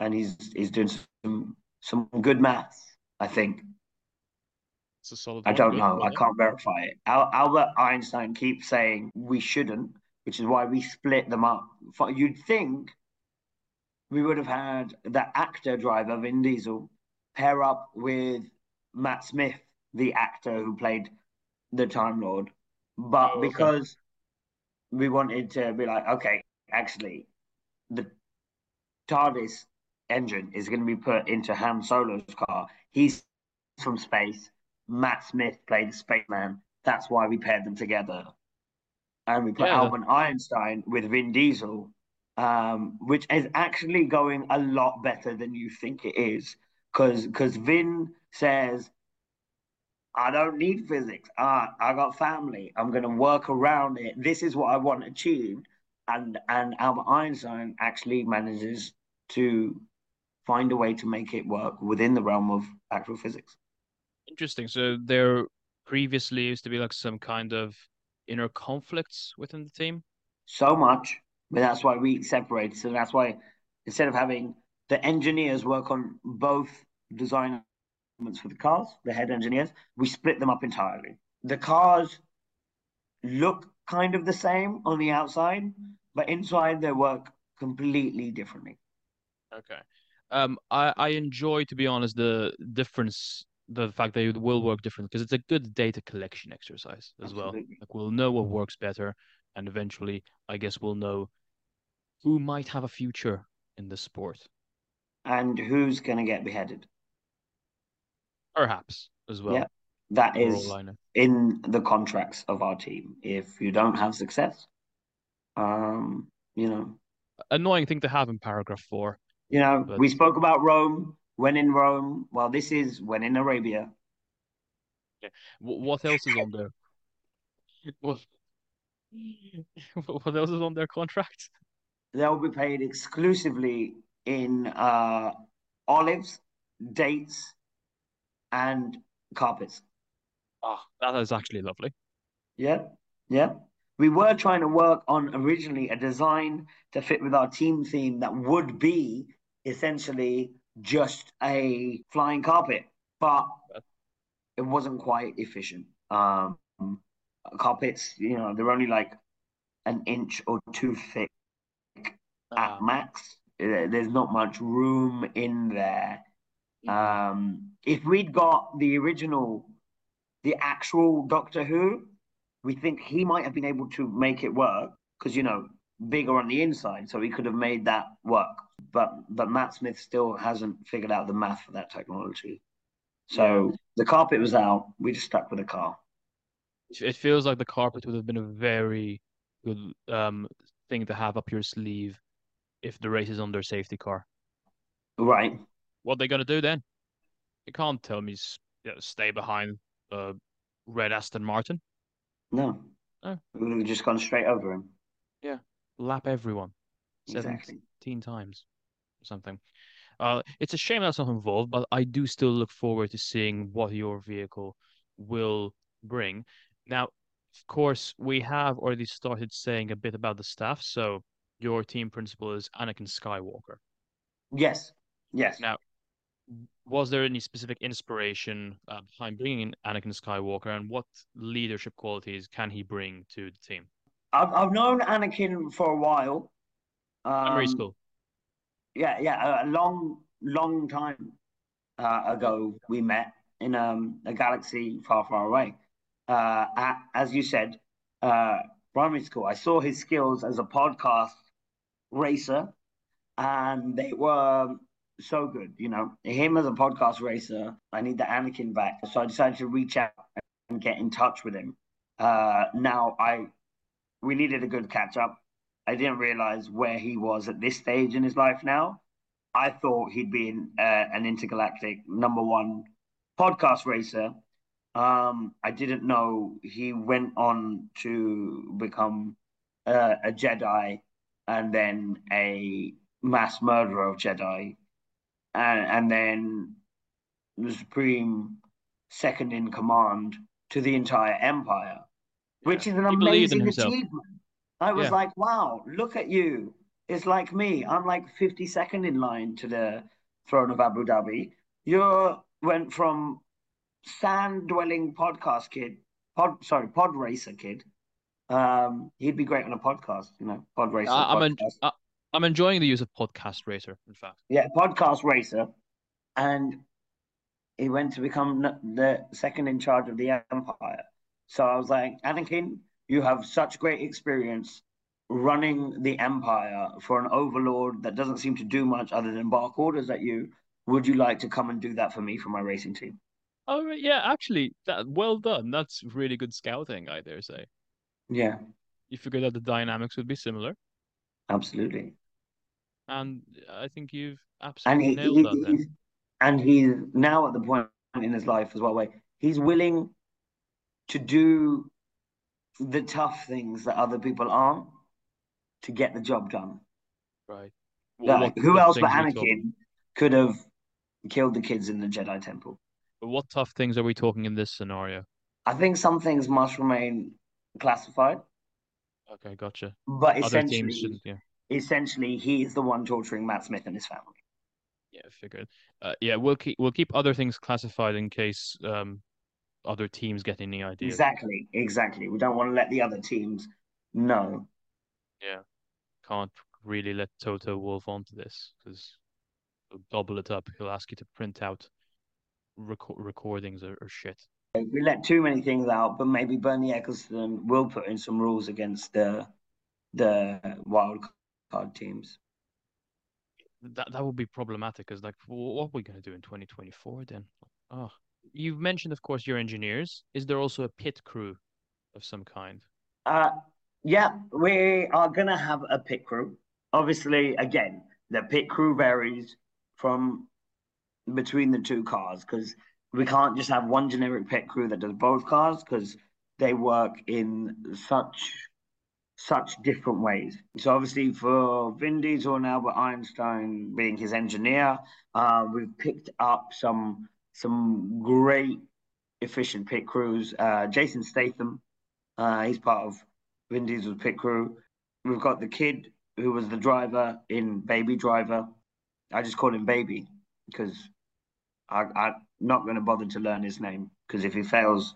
and he's he's doing some some good maths. I think.
It's a solid
I don't know. I can't verify it. Al- Albert Einstein keeps saying we shouldn't, which is why we split them up. You'd think we would have had the actor driver Vin Diesel pair up with Matt Smith, the actor who played the Time Lord, but
Oh, okay.
because we wanted to be like, okay, actually, the TARDIS engine is going to be put into Han Solo's car. He's from space. Matt Smith played the spaceman. That's why we paired them together. And we put
Yeah,
Albert Einstein with Vin Diesel, um, which is actually going a lot better than you think it is. Because because Vin says, I don't need physics. I I got family. I'm gonna work around it. This is what I want achieved. And and Albert Einstein actually manages to find a way to make it work within the realm of actual physics.
Interesting. So there previously used to be like some kind of inner conflicts within the team.
so much, but that's why we separate. So that's why instead of having the engineers work on both design elements for the cars, the head engineers, we split them up entirely. The cars look kind of the same on the outside, but inside they work completely differently.
Okay. Um, I I enjoy, to be honest, the difference, the fact that it will work different because it's a good data collection exercise as well. Like we'll know what works better, and eventually, I guess we'll know who might have a future in the sport,
And who's going to get beheaded?
perhaps as well.
Yeah, that is
all I know.
in the contracts of our team. If you don't have success, um, you know,
Annoying thing to have in paragraph four.
You know,
But-
we spoke about Rome. When in Rome, well, this is when in Arabia.
Wh- What else is on there? What what else is on their contract?
They'll be paid exclusively in uh, olives, dates, and carpets.
Ah, that is actually lovely.
Yeah, yeah. We were trying to work on originally a design to fit with our team theme that would be essentially just a flying carpet, but it wasn't quite efficient. Um, carpets, you know, they're only like an inch or two thick at max. Uh, There's not much room in there. Um, if we'd got the original, the actual Doctor Who, we think he might have been able to make it work because you know bigger on the inside, so he could have made that work. But but Matt Smith still hasn't figured out the math for that technology. So the carpet was out. We just stuck with the car.
It feels like the carpet would have been a very good um thing to have up your sleeve if the race is on their safety car.
Right.
What are they gonna do then? You can't tell me you know, stay behind uh red Aston Martin.
No.
Oh.
We would have just gone straight over him.
Lap everyone
Exactly.
17 times or something. Uh, it's a shame that's not involved, but I do still look forward to seeing what your vehicle will bring. Now, of course, we have already started saying a bit about the staff. So your team principal is Anakin Skywalker.
Yes. Yes.
Now, was there any specific inspiration uh, behind bringing in Anakin Skywalker, and what leadership qualities can he bring to the team?
I've I've known Anakin for a while.
Primary
Um,
school.
Yeah, yeah, a long, long time uh, ago we met in um, a galaxy far, far away. Uh, at, as you said, uh, primary school. I saw his skills as a podcast racer, and they were so good. You know, him as a podcast racer. I need the Anakin back, so I decided to reach out and get in touch with him. Uh, now I, we needed a good catch up. I didn't realize where he was at this stage in his life now. I thought he'd be in, uh, an intergalactic number one podcast racer. Um, I didn't know he went on to become uh, a Jedi and then a mass murderer of Jedi, and, and then the supreme second in command to the entire Empire, which is an
He
amazing achievement. I was
Yeah.
like, wow, look at you. It's like me. I'm like 52nd in line to the throne of Abu Dhabi. You went from sand dwelling podcast kid, pod sorry, pod racer kid. Um, he'd be great on a podcast, you know, pod racer.
I- I'm en- I- I'm enjoying the use of podcast racer, in fact.
yeah, podcast racer, and he went to become the second in charge of the empire. So I was like, Anakin, you have such great experience running the empire for an overlord that doesn't seem to do much other than bark orders at you. Would you like to come and do that for me for my racing team?
Oh yeah, actually, that well done. That's really good scouting, I dare say.
Yeah,
You figured that the dynamics would be similar,
Absolutely.
and I think you've
And
absolutely
he,
nailed
he
that
and he's now at the point in his life as well where he's willing to do the tough things that other people aren't to get the job done.
Right. What,
Like,
what-
who
what
else but
things are we talking-
Anakin could have killed the kids in the Jedi Temple?
But what tough things are we talking in this scenario?
I think some things must remain classified,
Okay, gotcha.
but
Other
essentially,
teams shouldn't, yeah.
essentially, he is the one torturing Matt Smith and his family.
Yeah, I figured. Uh, yeah, we'll keep we'll keep other things classified in case um other teams get any idea.
Exactly, exactly. We don't want to let the other teams know.
Yeah, can't really let Toto Wolff onto this because he'll double it up. He'll ask you to print out reco- recordings or, or shit.
We let too many things out, but maybe Bernie Ecclestone will put in some rules against the the wild card teams.
That that would be problematic because like what are we gonna do in 2024 then? Oh, you've mentioned, of course, your engineers. Is there also a pit crew of some kind?
Uh, yeah, we are gonna have a pit crew. Obviously, again, the pit crew varies from between the two cars because we can't just have one generic pit crew that does both cars because they work in such such different ways. So obviously for Vin Diesel and Albert Einstein being his engineer, uh, we've picked up some some great efficient pit crews. Uh, Jason Statham, uh, he's part of Vin Diesel's pit crew. We've got the kid who was the driver in Baby Driver. I just call him Baby because I, I'm not going to bother to learn his name because if he fails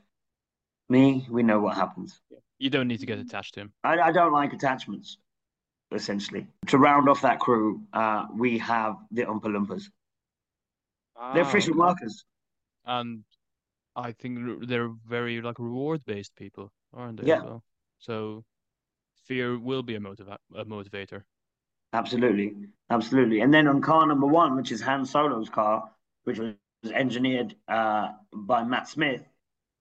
me, we know what happens.
You don't need to get attached to him.
I, I don't like attachments, essentially. To round off that crew, uh, we have the Oompa Loompas. They're
Ah,
efficient
okay.
workers.
And I think they're very like reward-based people, aren't they?
Yeah.
well? So fear will be a motiva a motivator.
Absolutely. Absolutely. And then on car number one, which is Han Solo's car, which was engineered uh, by Matt Smith,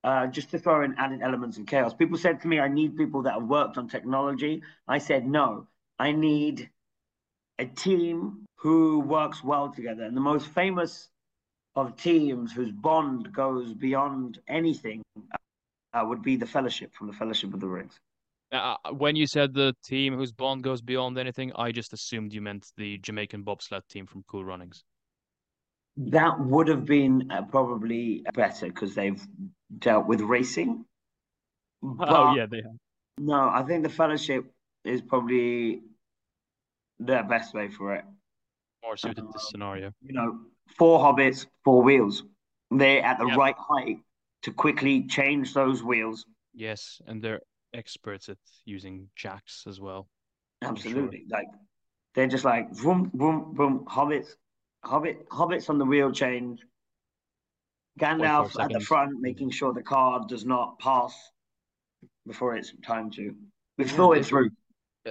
uh, just to throw in added elements of chaos. People said to me, I need people that have worked on technology. I said, no, I need a team who works well together. And the most famous of teams whose bond goes beyond anything uh, would be the Fellowship from the Fellowship of the Rings.
Uh, when you said the team whose bond goes beyond anything, I just assumed you meant the Jamaican bobsled team from Cool Runnings.
That would have been uh, probably better because they've dealt with racing. But
Oh yeah, they have.
no, I think the Fellowship is probably the best way for it.
More suited to this
Um,
scenario.
You know, four hobbits, four wheels. They're at the
Yep.
right height to quickly change those wheels.
Yes, and they're experts at using jacks as well. I'm sure.
Absolutely. Like they're just like boom, boom, boom, hobbits, hobbit, hobbits on the wheel change. Gandalf at the front, making sure the car does not pass before it's time to. We've
Yeah,
thought it through.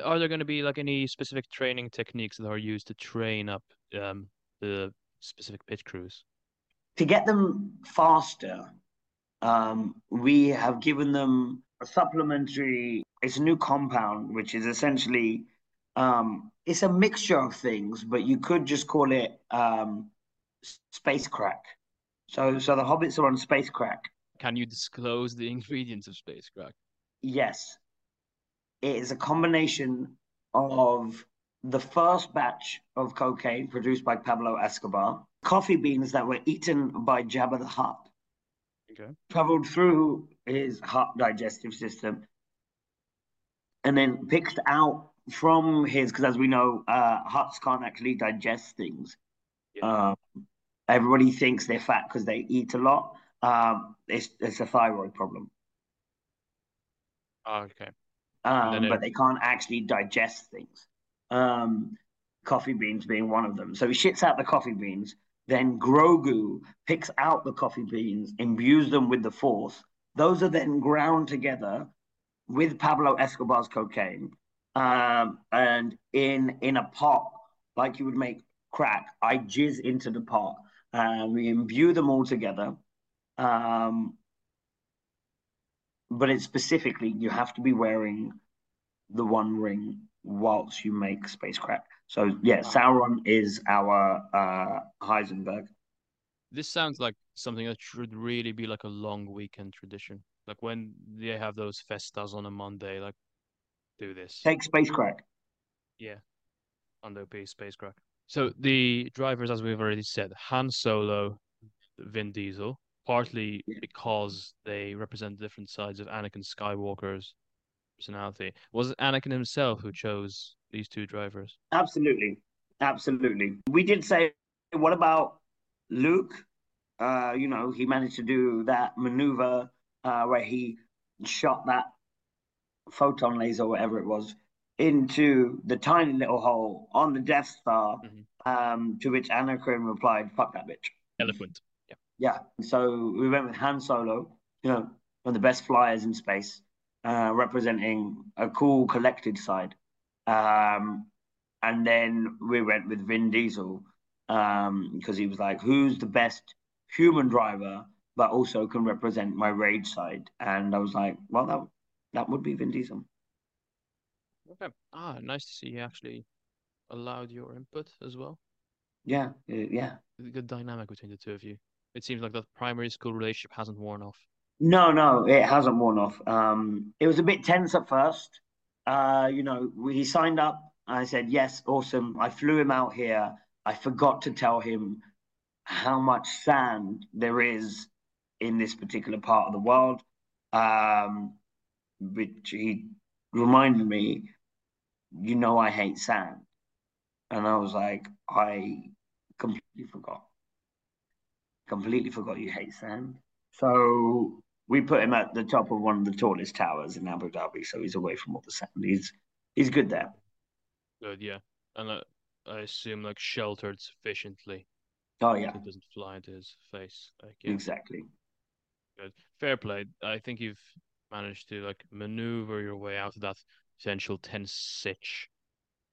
Are there going to be like any specific training techniques that are used to train up um the specific pitch crews?
To get them faster, um, we have given them a supplementary, it's a new compound, which is essentially um, it's a mixture of things, but you could just call it um, space crack. So, so the hobbits are on space crack.
Can you disclose the ingredients of space crack?
Yes, it is a combination of the first batch of cocaine produced by Pablo Escobar, coffee beans that were eaten by Jabba the Hutt,
Okay.
traveled through his heart digestive system and then picked out from his because as we know uh Hutts can't actually digest things
Yeah.
um everybody thinks they're fat because they eat a lot um it's it's a thyroid problem
Ah, okay.
um
it-
but they can't actually digest things um coffee beans being one of them so he shits out the coffee beans then Grogu picks out the coffee beans, imbues them with the Force. Those are then ground together with Pablo Escobar's cocaine, um, and in in a pot like you would make crack. I jizz into the pot, and we imbue them all together. Um, but it's specifically you have to be wearing the One Ring whilst you make space crack. So yeah, Sauron is our uh, Heisenberg.
This sounds like something that should really be like a long weekend tradition. Like when they have those festas on a Monday, like do this.
Take space crack.
Yeah, under P space crack. So the drivers, as we've already said, Han Solo, Vin Diesel, partly
Yeah.
because they represent different sides of Anakin Skywalker's personality. Was it Anakin himself who chose these two drivers?
Absolutely, absolutely. We did say, what about Luke? Uh, you know, he managed to do that maneuver uh, where he shot that photon laser, whatever it was, into the tiny little hole on the Death Star.
Mhm.
Um, to which Anakin replied, "Fuck that bitch."
Eloquent.
Yeah. So we went with Han Solo, you know, one of the best flyers in space, uh, representing a cool, collected side. Um, and then we went with Vin Diesel um, because he was like, who's the best human driver, but also can represent my rage side? And I was like, well, that that would be Vin Diesel.
Okay. Ah, nice to see you actually allowed your input as well.
Yeah, uh, yeah.
Good dynamic between the two of you. It seems like that primary school relationship hasn't worn off.
No, no, it hasn't worn off. Um, it was a bit tense at first. Uh, you know, he signed up. I said, yes, awesome. I flew him out here. I forgot to tell him how much sand there is in this particular part of the world. Um, which he reminded me, you know, I hate sand. And I was like, I completely forgot. Completely forgot you hate sand. So we put him at the top of one of the tallest towers in Abu Dhabi, so he's away from all the sand. He's he's good there.
Good, yeah. And I, I assume like sheltered sufficiently.
Oh
so
yeah,
It doesn't fly into his face. Like, yeah,
exactly.
good. Fair play. I think you've managed to like maneuver your way out of that potential tense sitch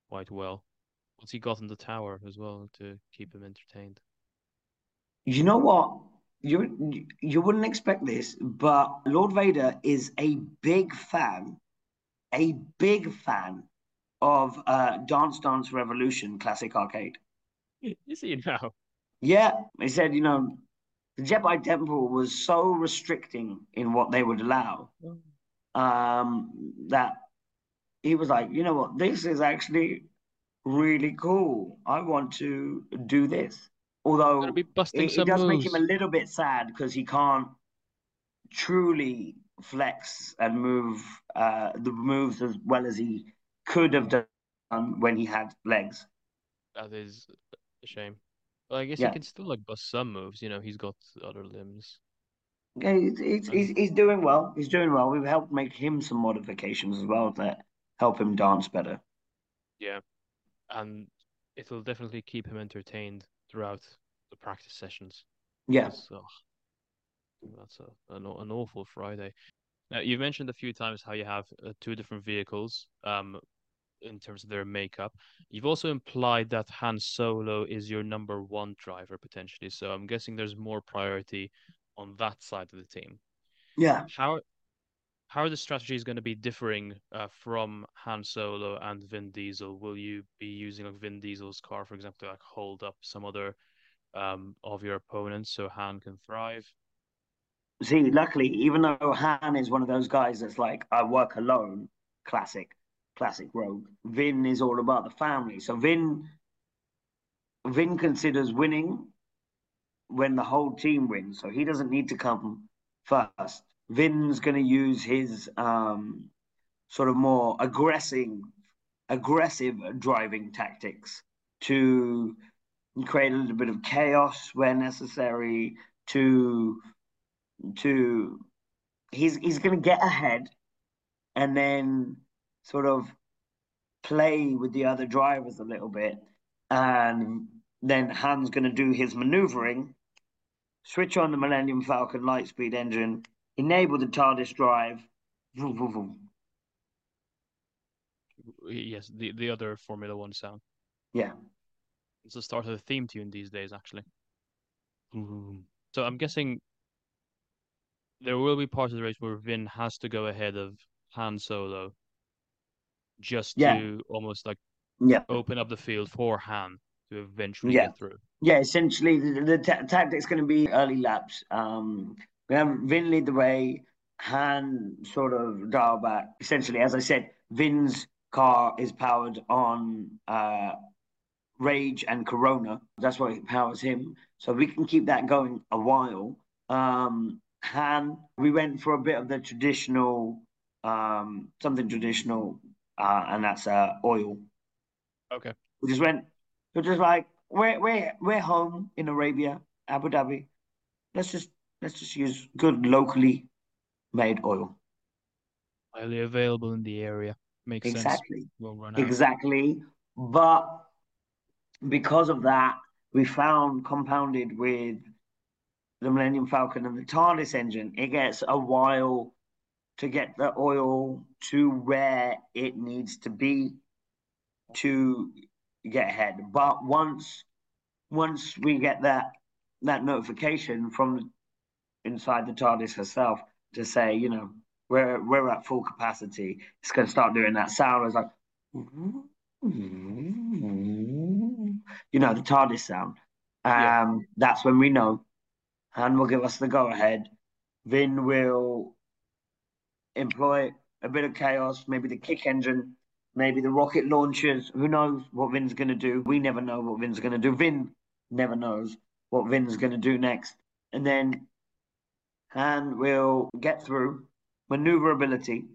quite well. What's he got in the tower as well to keep him entertained?
You know what? You you wouldn't expect this, but Lord Vader is a big fan, a big fan of uh, Dance Dance Revolution classic arcade.
Is he now?
Yeah, he said, you know, the Jedi Temple was so restricting in what they would allow um, that he was like, you know what, this is actually really cool. I want to do this. Although it, it does make him a little bit sad because he can't truly flex and move uh, the moves as well as he could have done when he had legs.
That is a shame. Well, I guess
Yeah.
he can still like bust some moves. You know, he's got other limbs.
Yeah, he's, he's, he's, he's doing well. He's doing well. We've helped make him some modifications as well that help him dance better.
Yeah, and it'll definitely keep him entertained throughout the practice sessions.
Yeah.
oh, that's a, an, an awful Friday. Now, you've mentioned a few times how you have uh, two different vehicles um, in terms of their makeup. You've also implied that Han Solo is your number one driver potentially. So I'm guessing there's more priority on that side of the team.
Yeah.
How how are the strategies going to be differing uh, from Han Solo and Vin Diesel? Will you be using like Vin Diesel's car, for example, to like hold up some other um of your opponents so Han can thrive?
See, luckily, even though Han is one of those guys that's like, I work alone, classic, classic rogue, Vin is all about the family. So Vin Vin considers winning when the whole team wins. So he doesn't need to come first. Vin's going to use his um, sort of more aggressive, aggressive driving tactics to create a little bit of chaos where necessary. To to he's he's going to get ahead and then sort of play with the other drivers a little bit and then Han's going to do his maneuvering switch on the Millennium Falcon Lightspeed engine enable the TARDIS drive vroom, vroom, vroom.
Yes, the the other Formula One sound.
yeah
It's the start of the theme tune these days, actually. Boom. So I'm guessing there will be parts of the race where Vin has to go ahead of Han Solo just
Yeah.
to almost like
Yeah.
open up the field for Han to eventually
Yeah.
get through.
Yeah, essentially the, the ta- tactic's going to be early laps. Um, we have Vin lead the way, Han sort of dial back. Essentially, as I said, Vin's car is powered on uh, Rage and Corona. That's what powers him. So we can keep that going a while. Um, Han, we went for a bit of the traditional, um, something traditional, uh, and that's uh, oil.
Okay.
We just went, we're just like, we're, we're, we're home in Arabia, Abu Dhabi. Let's just, let's just use good locally made oil.
Highly available in the area. Makes sense.
Exactly.
We'll run out.
Exactly. But because of that, we found compounded with the Millennium Falcon and the TARDIS engine, it gets a while to get the oil to where it needs to be to get ahead. But once once we get that that notification from inside the TARDIS herself to say, you know, we're we're at full capacity, it's going to start doing that sound. It's like, you know, the TARDIS sound. Um,
Yeah.
That's when we know. Han will give us the go ahead. Vin will employ a bit of chaos, maybe the kick engine, maybe the rocket launchers. Who knows what Vin's going to do? We never know what Vin's going to do. Vin never knows what Vin's going to do next. And then Han will get through maneuverability,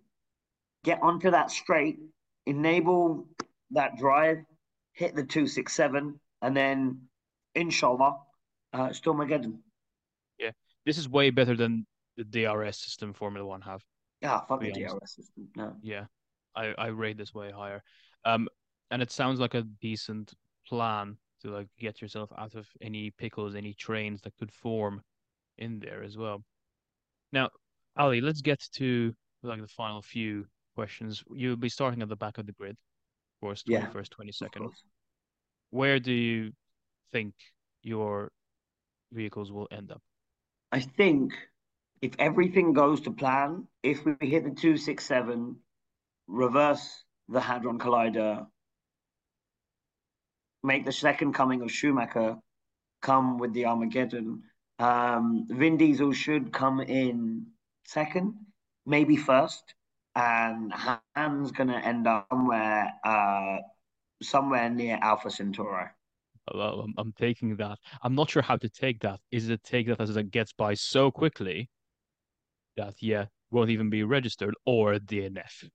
get onto that straight, enable that drive, hit the 267, and then, inshallah, uh, Stormageddon.
Yeah, this is way better than the DRS system Formula One have.
Ah, fuck the
honest.
DRS system. No.
Yeah, I I rate this way higher. Um, and it sounds like a decent plan to like get yourself out of any pickles, any trains that could form in there as well. Now, Ali, let's get to like the final few questions. You'll be starting at the back of the grid, of course, twenty
first,
twenty
second.
Where do you think your vehicles will end up?
I think if everything goes to plan, if we hit the 267, reverse the Hadron Collider, make the second coming of Schumacher come with the Armageddon, um, Vin Diesel should come in second, maybe first, and Han's going to end up somewhere, uh, somewhere near Alpha Centauri.
Well, I'm, I'm taking that. I'm not sure how to take that. Is it take that as it gets by so quickly that yeah won't even be registered or DNF?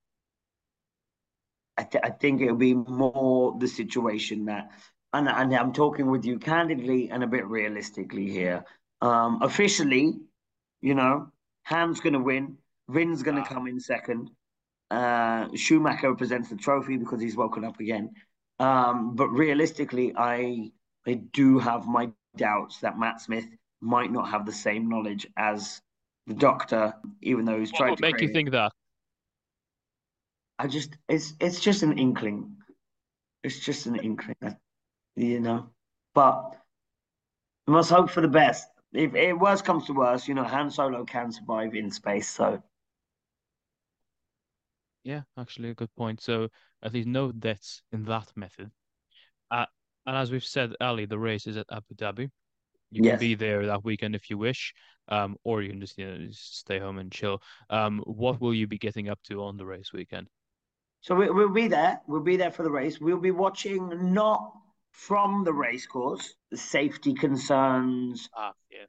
I, th- I think it'll be more the situation that, and, and I'm talking with you candidly and a bit realistically here. Um, officially, you know, Ham's going to win. Vin's going to
Ah.
come in second. Uh, Schumacher represents the trophy because he's woken up again. Um, but realistically, I I do have my doubts that Matt Smith might not have the same knowledge as the Doctor, even though he's
What would
to
make you think that?
I just it's it's just an inkling. It's just an inkling, you know. But we must hope for the best. If it worst comes to worst, you know, Han Solo can survive in space. So
Yeah, actually, a good point. So at least no deaths in that method. Uh, and as we've said, Ali, the race is at Abu Dhabi. You can be there that weekend if you wish, um, or you can just, you know, just stay home and chill. Um, what will you be getting up to on the race weekend?
so we, we'll be there. We'll be there for the race. We'll be watching not from the race course, the safety concerns,
Ah, yeah.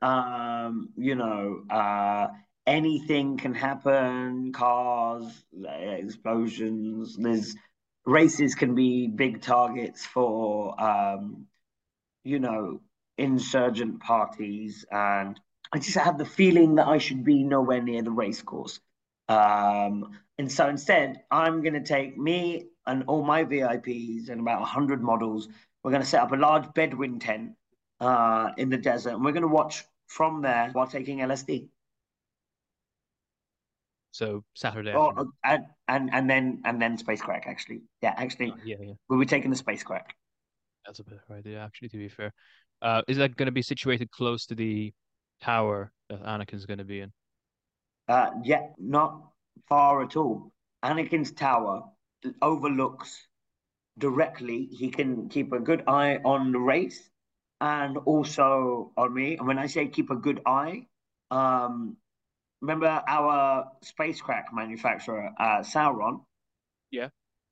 um, you know, uh, anything can happen, cars, explosions. There's races can be big targets for, um, you know, insurgent parties, and I just have the feeling that I should be nowhere near the race course. Um, and so instead, I'm going to take me and all my VIPs and about 100 models. We're going to set up a large bedouin tent uh, in the desert, and we're going to watch from there while taking LSD.
So Saturday
Oh, and, and and then and then space crack. Actually, yeah, actually,
Uh, yeah, yeah.
we'll be taking the space crack.
That's a better idea, actually, to be fair. Uh, is that going to be situated close to the tower that Anakin's going to be in?
Uh, yeah, not far at all. Anakin's tower overlooks directly. He can keep a good eye on the race and also on me. And when I say keep a good eye, um, remember our spacecraft manufacturer, uh, Sauron?
Yeah.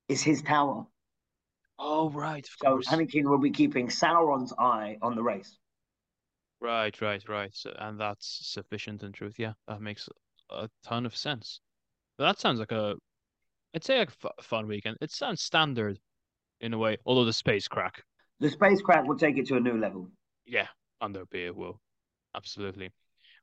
Is his tower.
Oh, right.
so course. Anakin will be keeping Sauron's eye on the race.
Right, right, right. So, and that's sufficient in truth. Yeah, that makes a ton of sense. That sounds like a, I'd say like a fun weekend. It sounds standard in a way, although the space crack.
The space crack will take it to a new level.
Yeah, under beer will. Absolutely.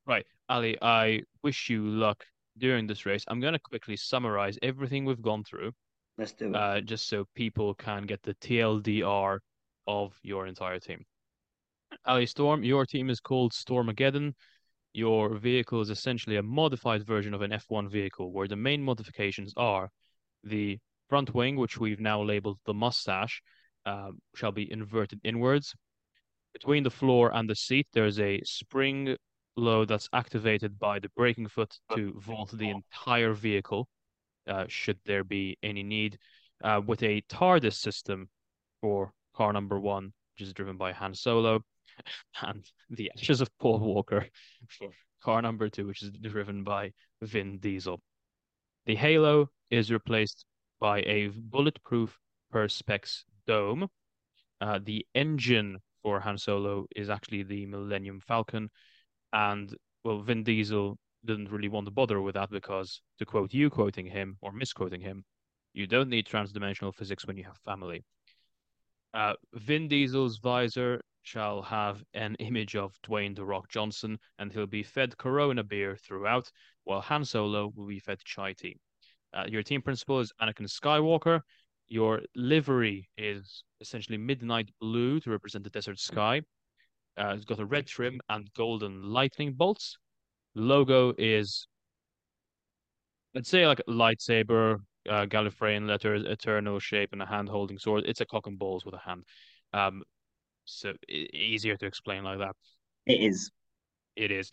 Right, Ali, I wish you luck during this race. I'm going to quickly summarize everything we've gone through.
Let's do it.
Uh, just so people can get the TLDR of your entire team. Ali Storm, your team is called Stormageddon. Your vehicle is essentially a modified version of an F1 vehicle, where the main modifications are the front wing, which we've now labeled the mustache, uh, shall be inverted inwards. Between the floor and the seat, there's a spring load that's activated by the braking foot to vault the entire vehicle, uh, should there be any need, uh, with a TARDIS system for car number one, which is driven by Han Solo, and the Ashes of Paul Walker for car number two, which is driven by Vin Diesel. The Halo is replaced by a bulletproof Perspex dome. Uh, the engine for Han Solo is actually the Millennium Falcon, and well, Vin Diesel didn't really want to bother with that because, to quote you quoting him or misquoting him, you don't need transdimensional physics when you have family. Uh, Vin Diesel's visor shall have an image of Dwayne The Rock Johnson, and he'll be fed Corona beer throughout, while Han Solo will be fed chai tea. Uh, your team principal is Anakin Skywalker. Your livery is essentially midnight blue to represent the desert sky. Uh, it's got a red trim and golden lightning bolts. Logo is, let's say, like a lightsaber, uh, Gallifreyan letters, eternal shape, and a hand holding sword. It's a cock and balls with a hand. Um, so easier to explain like that.
It is.
It is.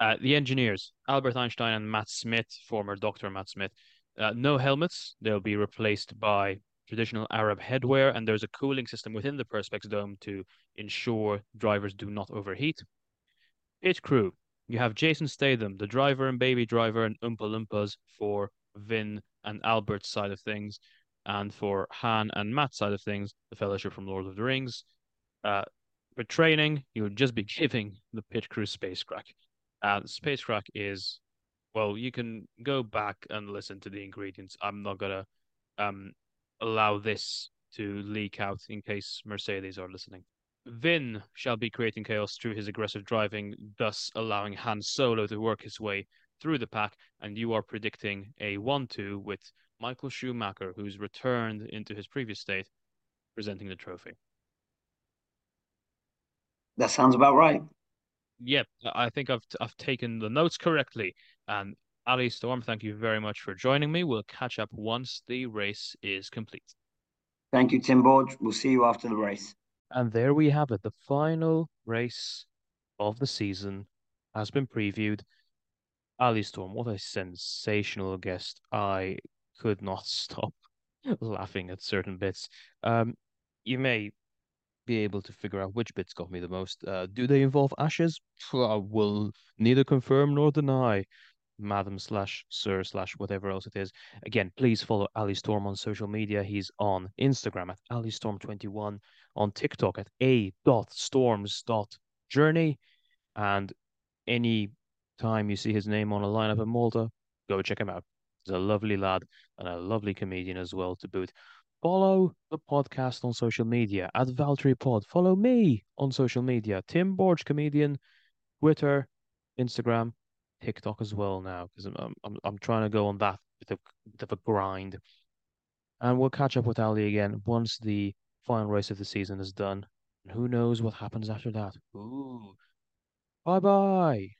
Uh, the engineers, Albert Einstein and Matt Smith, former Dr. Matt Smith, uh, no helmets. They'll be replaced by traditional Arab headwear, and there's a cooling system within the Perspex dome to ensure drivers do not overheat. Pit crew, you have Jason Statham, the driver and baby driver, and Oompa Loompas for Vin and Albert's side of things, and for Han and Matt's side of things, the Fellowship from Lord of the Rings. Uh, for training, you'll just be giving the pit crew space crack. Uh, space crack is, well, you can go back and listen to the ingredients. I'm not gonna um allow this to leak out in case Mercedes are listening. Vin shall be creating chaos through his aggressive driving, thus allowing Han Solo to work his way through the pack. And you are predicting a 1 2 with Michael Schumacher, who's returned into his previous state, presenting the trophy.
That sounds about right.
Yep, I think I've I've taken the notes correctly. And Ali Storm, thank you very much for joining me. We'll catch up once the race is complete.
Thank you, Tim Borge. We'll see you after the race.
And there we have it. The final race of the season has been previewed. Ali Storm, what a sensational guest. I could not stop laughing at certain bits. Um, you may be able to figure out which bits got me the most. Uh, do they involve ashes? I will neither confirm nor deny. Madam slash Sir slash whatever else it is. Again, please follow Ali Storm on social media. He's on Instagram at Ali Storm21, on TikTok at a dot storms dot journey, and any time you see his name on a lineup in Malta, go check him out. He's a lovely lad and a lovely comedian as well to boot. Follow the podcast on social media at Valtteri Pod. Follow me on social media, Tim Borge Comedian, Twitter, Instagram, TikTok as well now because I'm, I'm I'm trying to go on that bit of, bit of a grind. And we'll catch up with Ali again once the final race of the season is done. And who knows what happens after that? Ooh. Bye bye.